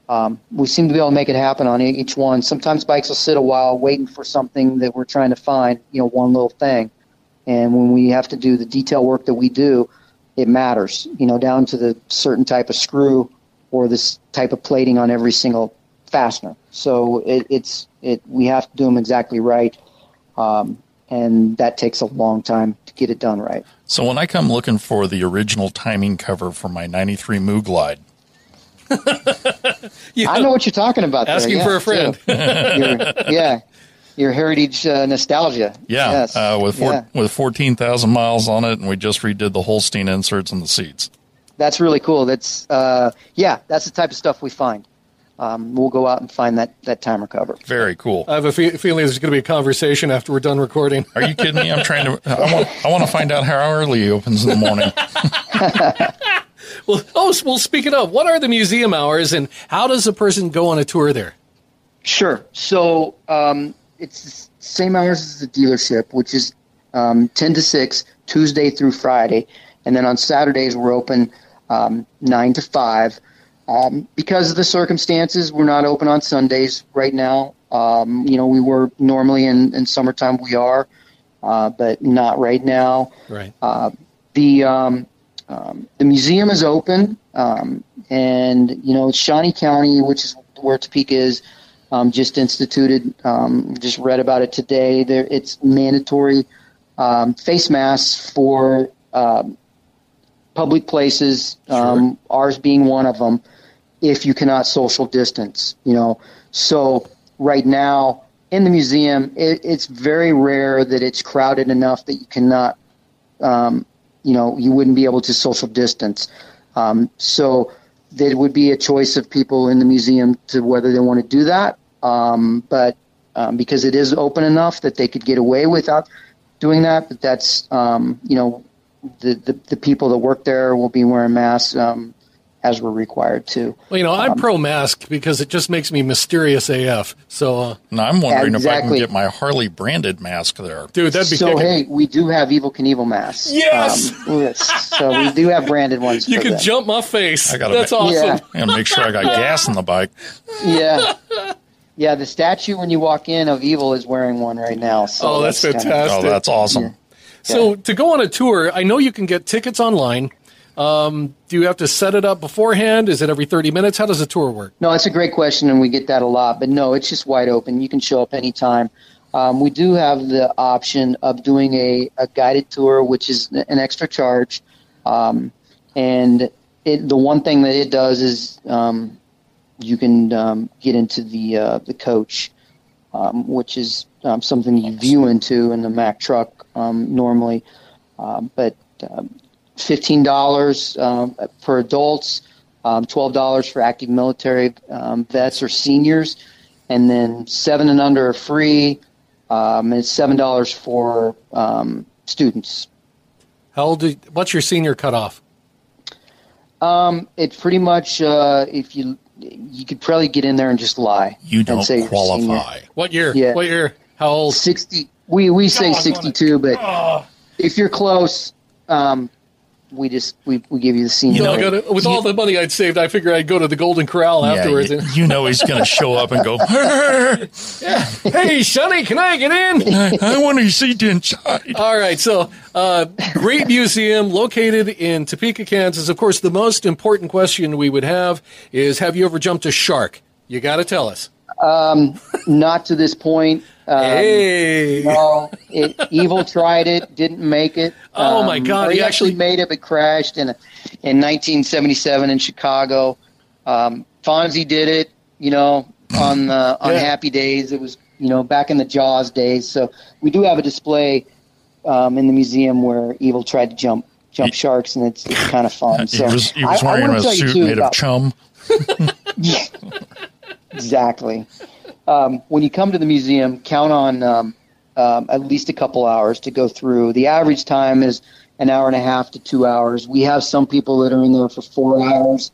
um, we seem to be able to make it happen on each one. Sometimes bikes will sit a while waiting for something that we're trying to find, you know, one little thing. And when we have to do the detail work that we do, it matters, you know, down to the certain type of screw or this type of plating on every single fastener. So it, it's it we have to do them exactly right, um, and that takes a long time to get it done right. So when I come looking for the original timing cover for my '93 Moo Glide. you know, I know what you're talking about. Asking there. for a friend. yeah, your heritage uh, nostalgia. Yeah, yes. uh, with four, yeah. with fourteen thousand miles on it, and we just redid the Holstein inserts and the seats. That's really cool. That's uh, yeah, that's the type of stuff we find. Um, we'll go out and find that that timer cover. Very cool. I have a fe- feeling there's going to be a conversation after we're done recording. Are you kidding me? I'm trying to. I want. I want to find out how early he opens in the morning. well, oh, well. Speaking of, what are the museum hours, and how does a person go on a tour there? Sure. So um, it's the same hours as the dealership, which is um, 10 to 6, Tuesday through Friday. And then on Saturdays, we're open um, 9 to 5. Um, because of the circumstances, we're not open on Sundays right now. Um, you know, we were normally in, in summertime, we are, uh, but not right now. Right. Uh, the um, um, the museum is open, um, and you know, Shawnee County, which is where Topeka is, um, just instituted. Um, just read about it today. There, it's mandatory um, face masks for um, public places. Um, sure. Ours being one of them. If you cannot social distance, you know. So right now in the museum, it, it's very rare that it's crowded enough that you cannot, um, you know, you wouldn't be able to social distance. so there would be a choice of people in the museum to whether they want to do that um, but um, because it is open enough that they could get away without doing that, but that's um, you know the, the, the people that work there will be wearing masks um, as we're required to. Well, you know, I'm um, pro mask because it just makes me mysterious AF. So uh, now I'm wondering exactly. if I can get my Harley branded mask there, dude. That'd be so. Kicking. Hey, we do have Evel Knievel masks. Yes. Um, yes. So we do have branded ones. You can them. jump my face. I gotta That's awesome. Yeah. I gotta make sure I got gas in the bike. Yeah. Yeah, the statue when you walk in of Evel is wearing one right now. So oh, that's, that's fantastic! Kind of, oh, that's awesome. Yeah. So yeah. to go on a tour, I know you can get tickets online. Um, do you have to set it up beforehand? Is it every 30 minutes? How does a tour work? No, it's a great question, and we get that a lot. But no, it's just wide open. You can show up anytime. Um, we do have the option of doing a, a guided tour, which is an extra charge. Um, and it, the one thing that it does is um, you can um, get into the uh, the coach, um, which is um, something you view into in the Mack truck um, normally. Um, but um, fifteen dollars um, for adults, um, twelve dollars for active military um, vets or seniors, and then seven and under are free. Um, and it's seven dollars for um, students. How old? Did, what's your senior cutoff? Um, it's pretty much uh, if you you could probably get in there and just lie. You don't say you're a senior. qualify. What year? Yeah. What year? How old? Sixty. We we say God, sixty-two, but if you're close, um, we just we, we give you the scene. You know, I gotta- with You- all the money I'd saved, I figured I'd go to the Golden Corral afterwards. you, and, you know he's going to show up and go, hey, Sonny, can I get in? I want to see inside. All right, so uh, great museum located in Topeka, Kansas. Of course, the most important question we would have is: Have you ever jumped a shark? You got to tell us. Not to this point. Um, hey, No, it, Evel tried it, didn't make it. Oh, my God, he He actually actually- made it, but crashed in in 1977 in Chicago. Um, Fonzie did it, you know, on the on Yeah. Happy Days. It was, you know, back in the Jaws days. So we do have a display um, in the museum where Evel tried to jump jump sharks, and it's, it's kind of fun. He So was, he I- was I wearing tell you, suit made of about- chum. yeah, exactly. Um, when you come to the museum, count on um, um, at least a couple hours to go through. The average time is an hour and a half to two hours. We have some people that are in there for four hours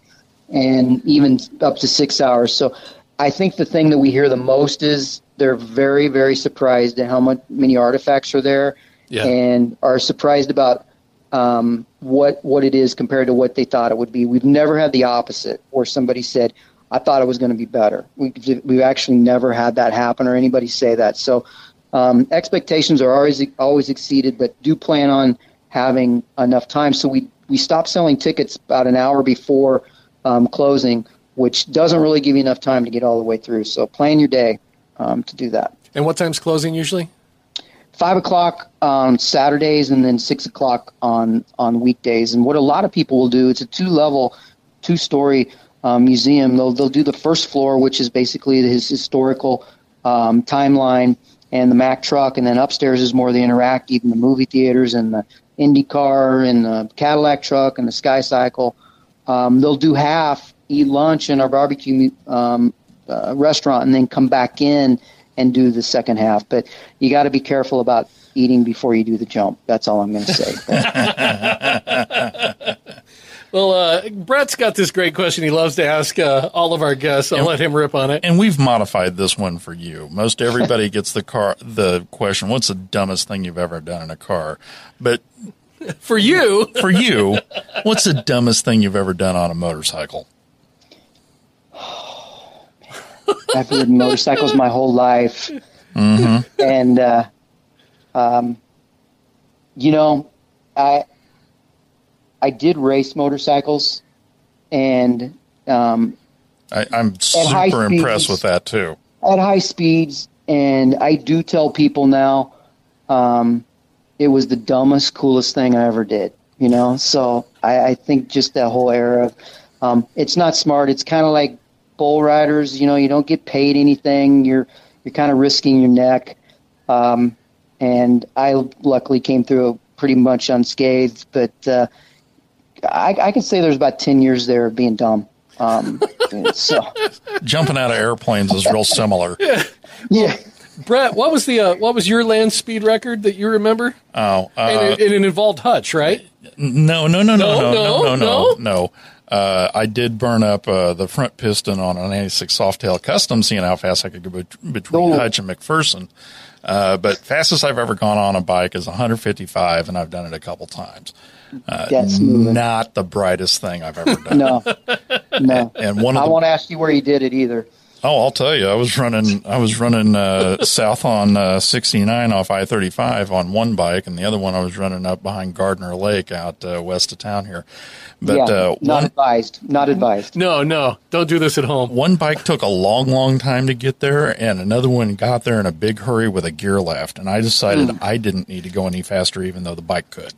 and even up to six hours. So I think the thing that we hear the most is they're very, very surprised at how much many artifacts are there Yeah. and are surprised about um, what what it is compared to what they thought it would be. We've never had the opposite, where somebody said, "I thought it was going to be better." We, we've actually never had that happen, or anybody say that. So um, expectations are always always exceeded, but do plan on having enough time. So we we stop selling tickets about an hour before um, closing, which doesn't really give you enough time to get all the way through. So plan your day um, to do that and what time's closing usually? five o'clock on Saturdays and then six o'clock on on weekdays. And what a lot of people will do, it's a two level, two story um, museum. They'll they'll do the first floor, which is basically his historical um, timeline and the Mack truck, and then upstairs is more the interactive and the movie theaters and the Indy car and the Cadillac truck and the Sky Cycle. Um, they'll do half, eat lunch in our barbecue um, uh, restaurant, and then come back in and do the second half. But you got to be careful about eating before you do the jump. That's all I'm going to say. Well, uh, Brett's got this great question he loves to ask uh, all of our guests. I'll let him rip on it. And we've modified this one for you. Most everybody gets the car the question, what's the dumbest thing you've ever done in a car? But For you, for you, what's the dumbest thing you've ever done on a motorcycle? I've ridden motorcycles my whole life, and uh, um, you know, I I did race motorcycles, and um, I, I'm high super impressed speeds. with that too. at high speeds, and I do tell people now, um, it was the dumbest, coolest thing I ever did. You know, so I, I think just that whole era of, um, it's not smart. It's kind of like bull riders. You know, you don't get paid anything. You're you're kind of risking your neck. Um, and I luckily came through pretty much unscathed, but uh, I, I can say there's about ten years there of being dumb. Um, so Jumping out of airplanes is real similar. yeah. Brett, what was the uh, what was your land speed record that you remember? Oh, uh, and, it, and it involved Hutch, right? No, no, no, no, No, no, no, no, no, no, no. no. Uh, I did burn up uh, the front piston on an 86 Softail Custom, seeing how fast I could go bet- between Oh. Hutch and McPherson. Uh, but fastest I've ever gone on a bike is 155, and I've done it a couple times. Uh, That's moving. Not the brightest thing I've ever done. No, no. And one I the won't ask you where you did it either. Oh, I'll tell you. I was running. I was running uh, south on uh, 69 off I-35 on one bike, and the other one I was running up behind Gardner Lake out uh, west of town here. But yeah, uh, not one advised. Not advised. No, no, don't do this at home. one bike took a long, long time to get there, and another one got there in a big hurry with a gear left. And I decided I didn't need to go any faster, even though the bike could.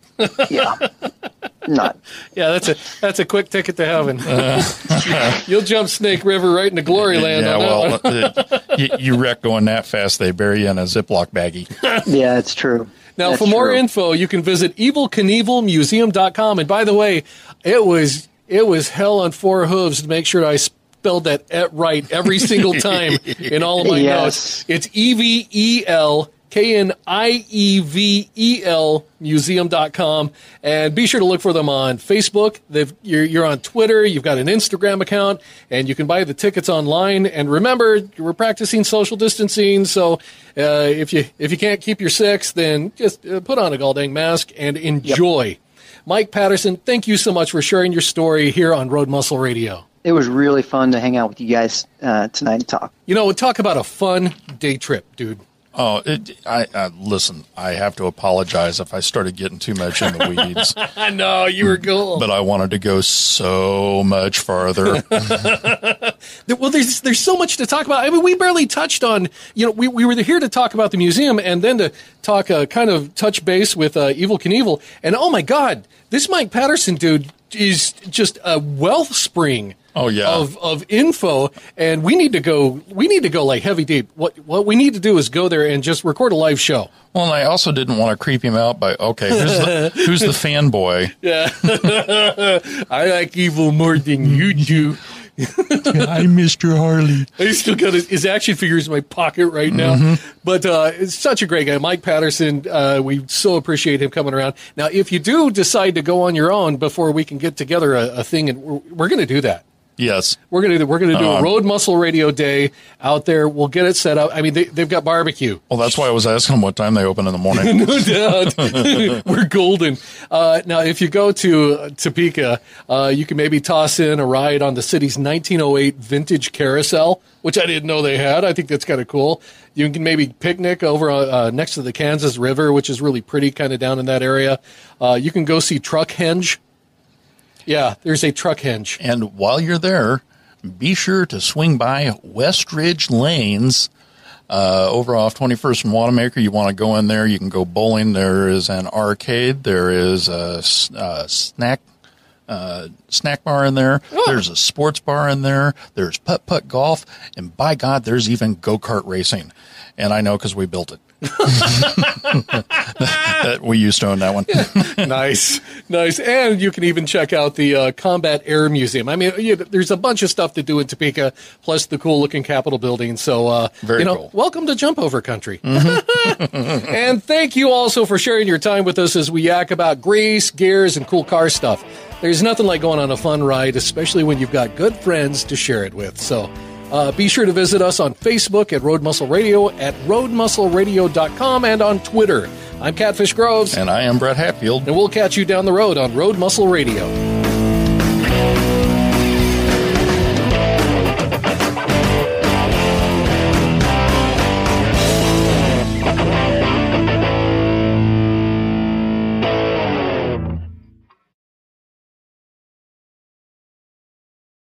Yeah, Not. Yeah, that's a that's a quick ticket to heaven. You'll jump Snake River right into glory land yeah, on well, one. uh, you, you wreck going that fast, they bury you in a Ziploc baggie. Yeah, it's true. Now, That's for more true. info, you can visit evelknievelmuseum.com. And by the way, it was it was hell on four hooves to make sure I spelled that et right every single time in all of my Yes. notes. It's E V E L K N I E V E L museum.com. And be sure to look for them on Facebook. They've, you're, you're on Twitter. You've got an Instagram account, and you can buy the tickets online. And remember, we're practicing social distancing. So uh, if you if you can't keep your six, then just uh, put on a goddamn mask and enjoy. Mike Patterson, thank you so much for sharing your story here on Road Muscle Radio. It was really fun to hang out with you guys uh, tonight and talk. You know, talk about a fun day trip, dude. Oh, it, I, I listen. I have to apologize if I started getting too much in the weeds, I know you were cool. but I wanted to go so much farther. Well, there's there's so much to talk about. I mean, we barely touched on. You know, we, we were here to talk about the museum and then to talk uh, kind of touch base with uh, Evel Knievel. And oh my God, this Mike Patterson dude is just a wellspring. Oh, yeah. of of info, and we need to go. We need to go like heavy deep. What what we need to do is go there and just record a live show. well, and I also didn't want to creep him out by okay, who's the, who's the fanboy? Yeah i like Evel more than you do. I'm Mr. Harley. I still got his, his action figures in my pocket right now. But uh, it's such a great guy. Mike Patterson, uh, we so appreciate him coming around. Now, if you do decide to go on your own before we can get together a, a thing, and we're, we're going to do that. Yes. We're gonna we're gonna do a Um, road muscle radio day out there. We'll get it set up. I mean, they, they've got barbecue. Well, that's why I was asking him what time they open in the morning. No doubt. We're golden. Uh, now, if you go to uh, Topeka, uh, you can maybe toss in a ride on the city's 1908 vintage carousel, which I didn't know they had. I think that's kind of cool. You can maybe picnic over uh, next to the Kansas River, which is really pretty, kind of down in that area. Uh, you can go see Truck Henge. Yeah, there's a Truck Henge. and while you're there, be sure to swing by Westridge Lanes. Uh, over off 21st and Wanamaker, you want to go in there. You can go bowling. There is an arcade. There is a, uh, snack uh, snack bar in there. There's a sports bar in there. There's putt putt golf, and by God, there's even go kart racing. And I know because we built it. that we used to own that one. nice, nice. And you can even check out the uh, Combat Air Museum. I mean, you, there's a bunch of stuff to do in Topeka, plus the cool looking Capitol building. So, uh, Very you know, cool. welcome to Jump Over Country. and thank you also for sharing your time with us as we yak about grease, gears, and cool car stuff. There's nothing like going on a fun ride, especially when you've got good friends to share it with. So, uh, be sure to visit us on Facebook at Road Muscle Radio, at roadmuscleradio.com, and on Twitter. I'm Catfish Groves. and I am Brett Hatfield. And we'll catch you down the road on Road Muscle Radio.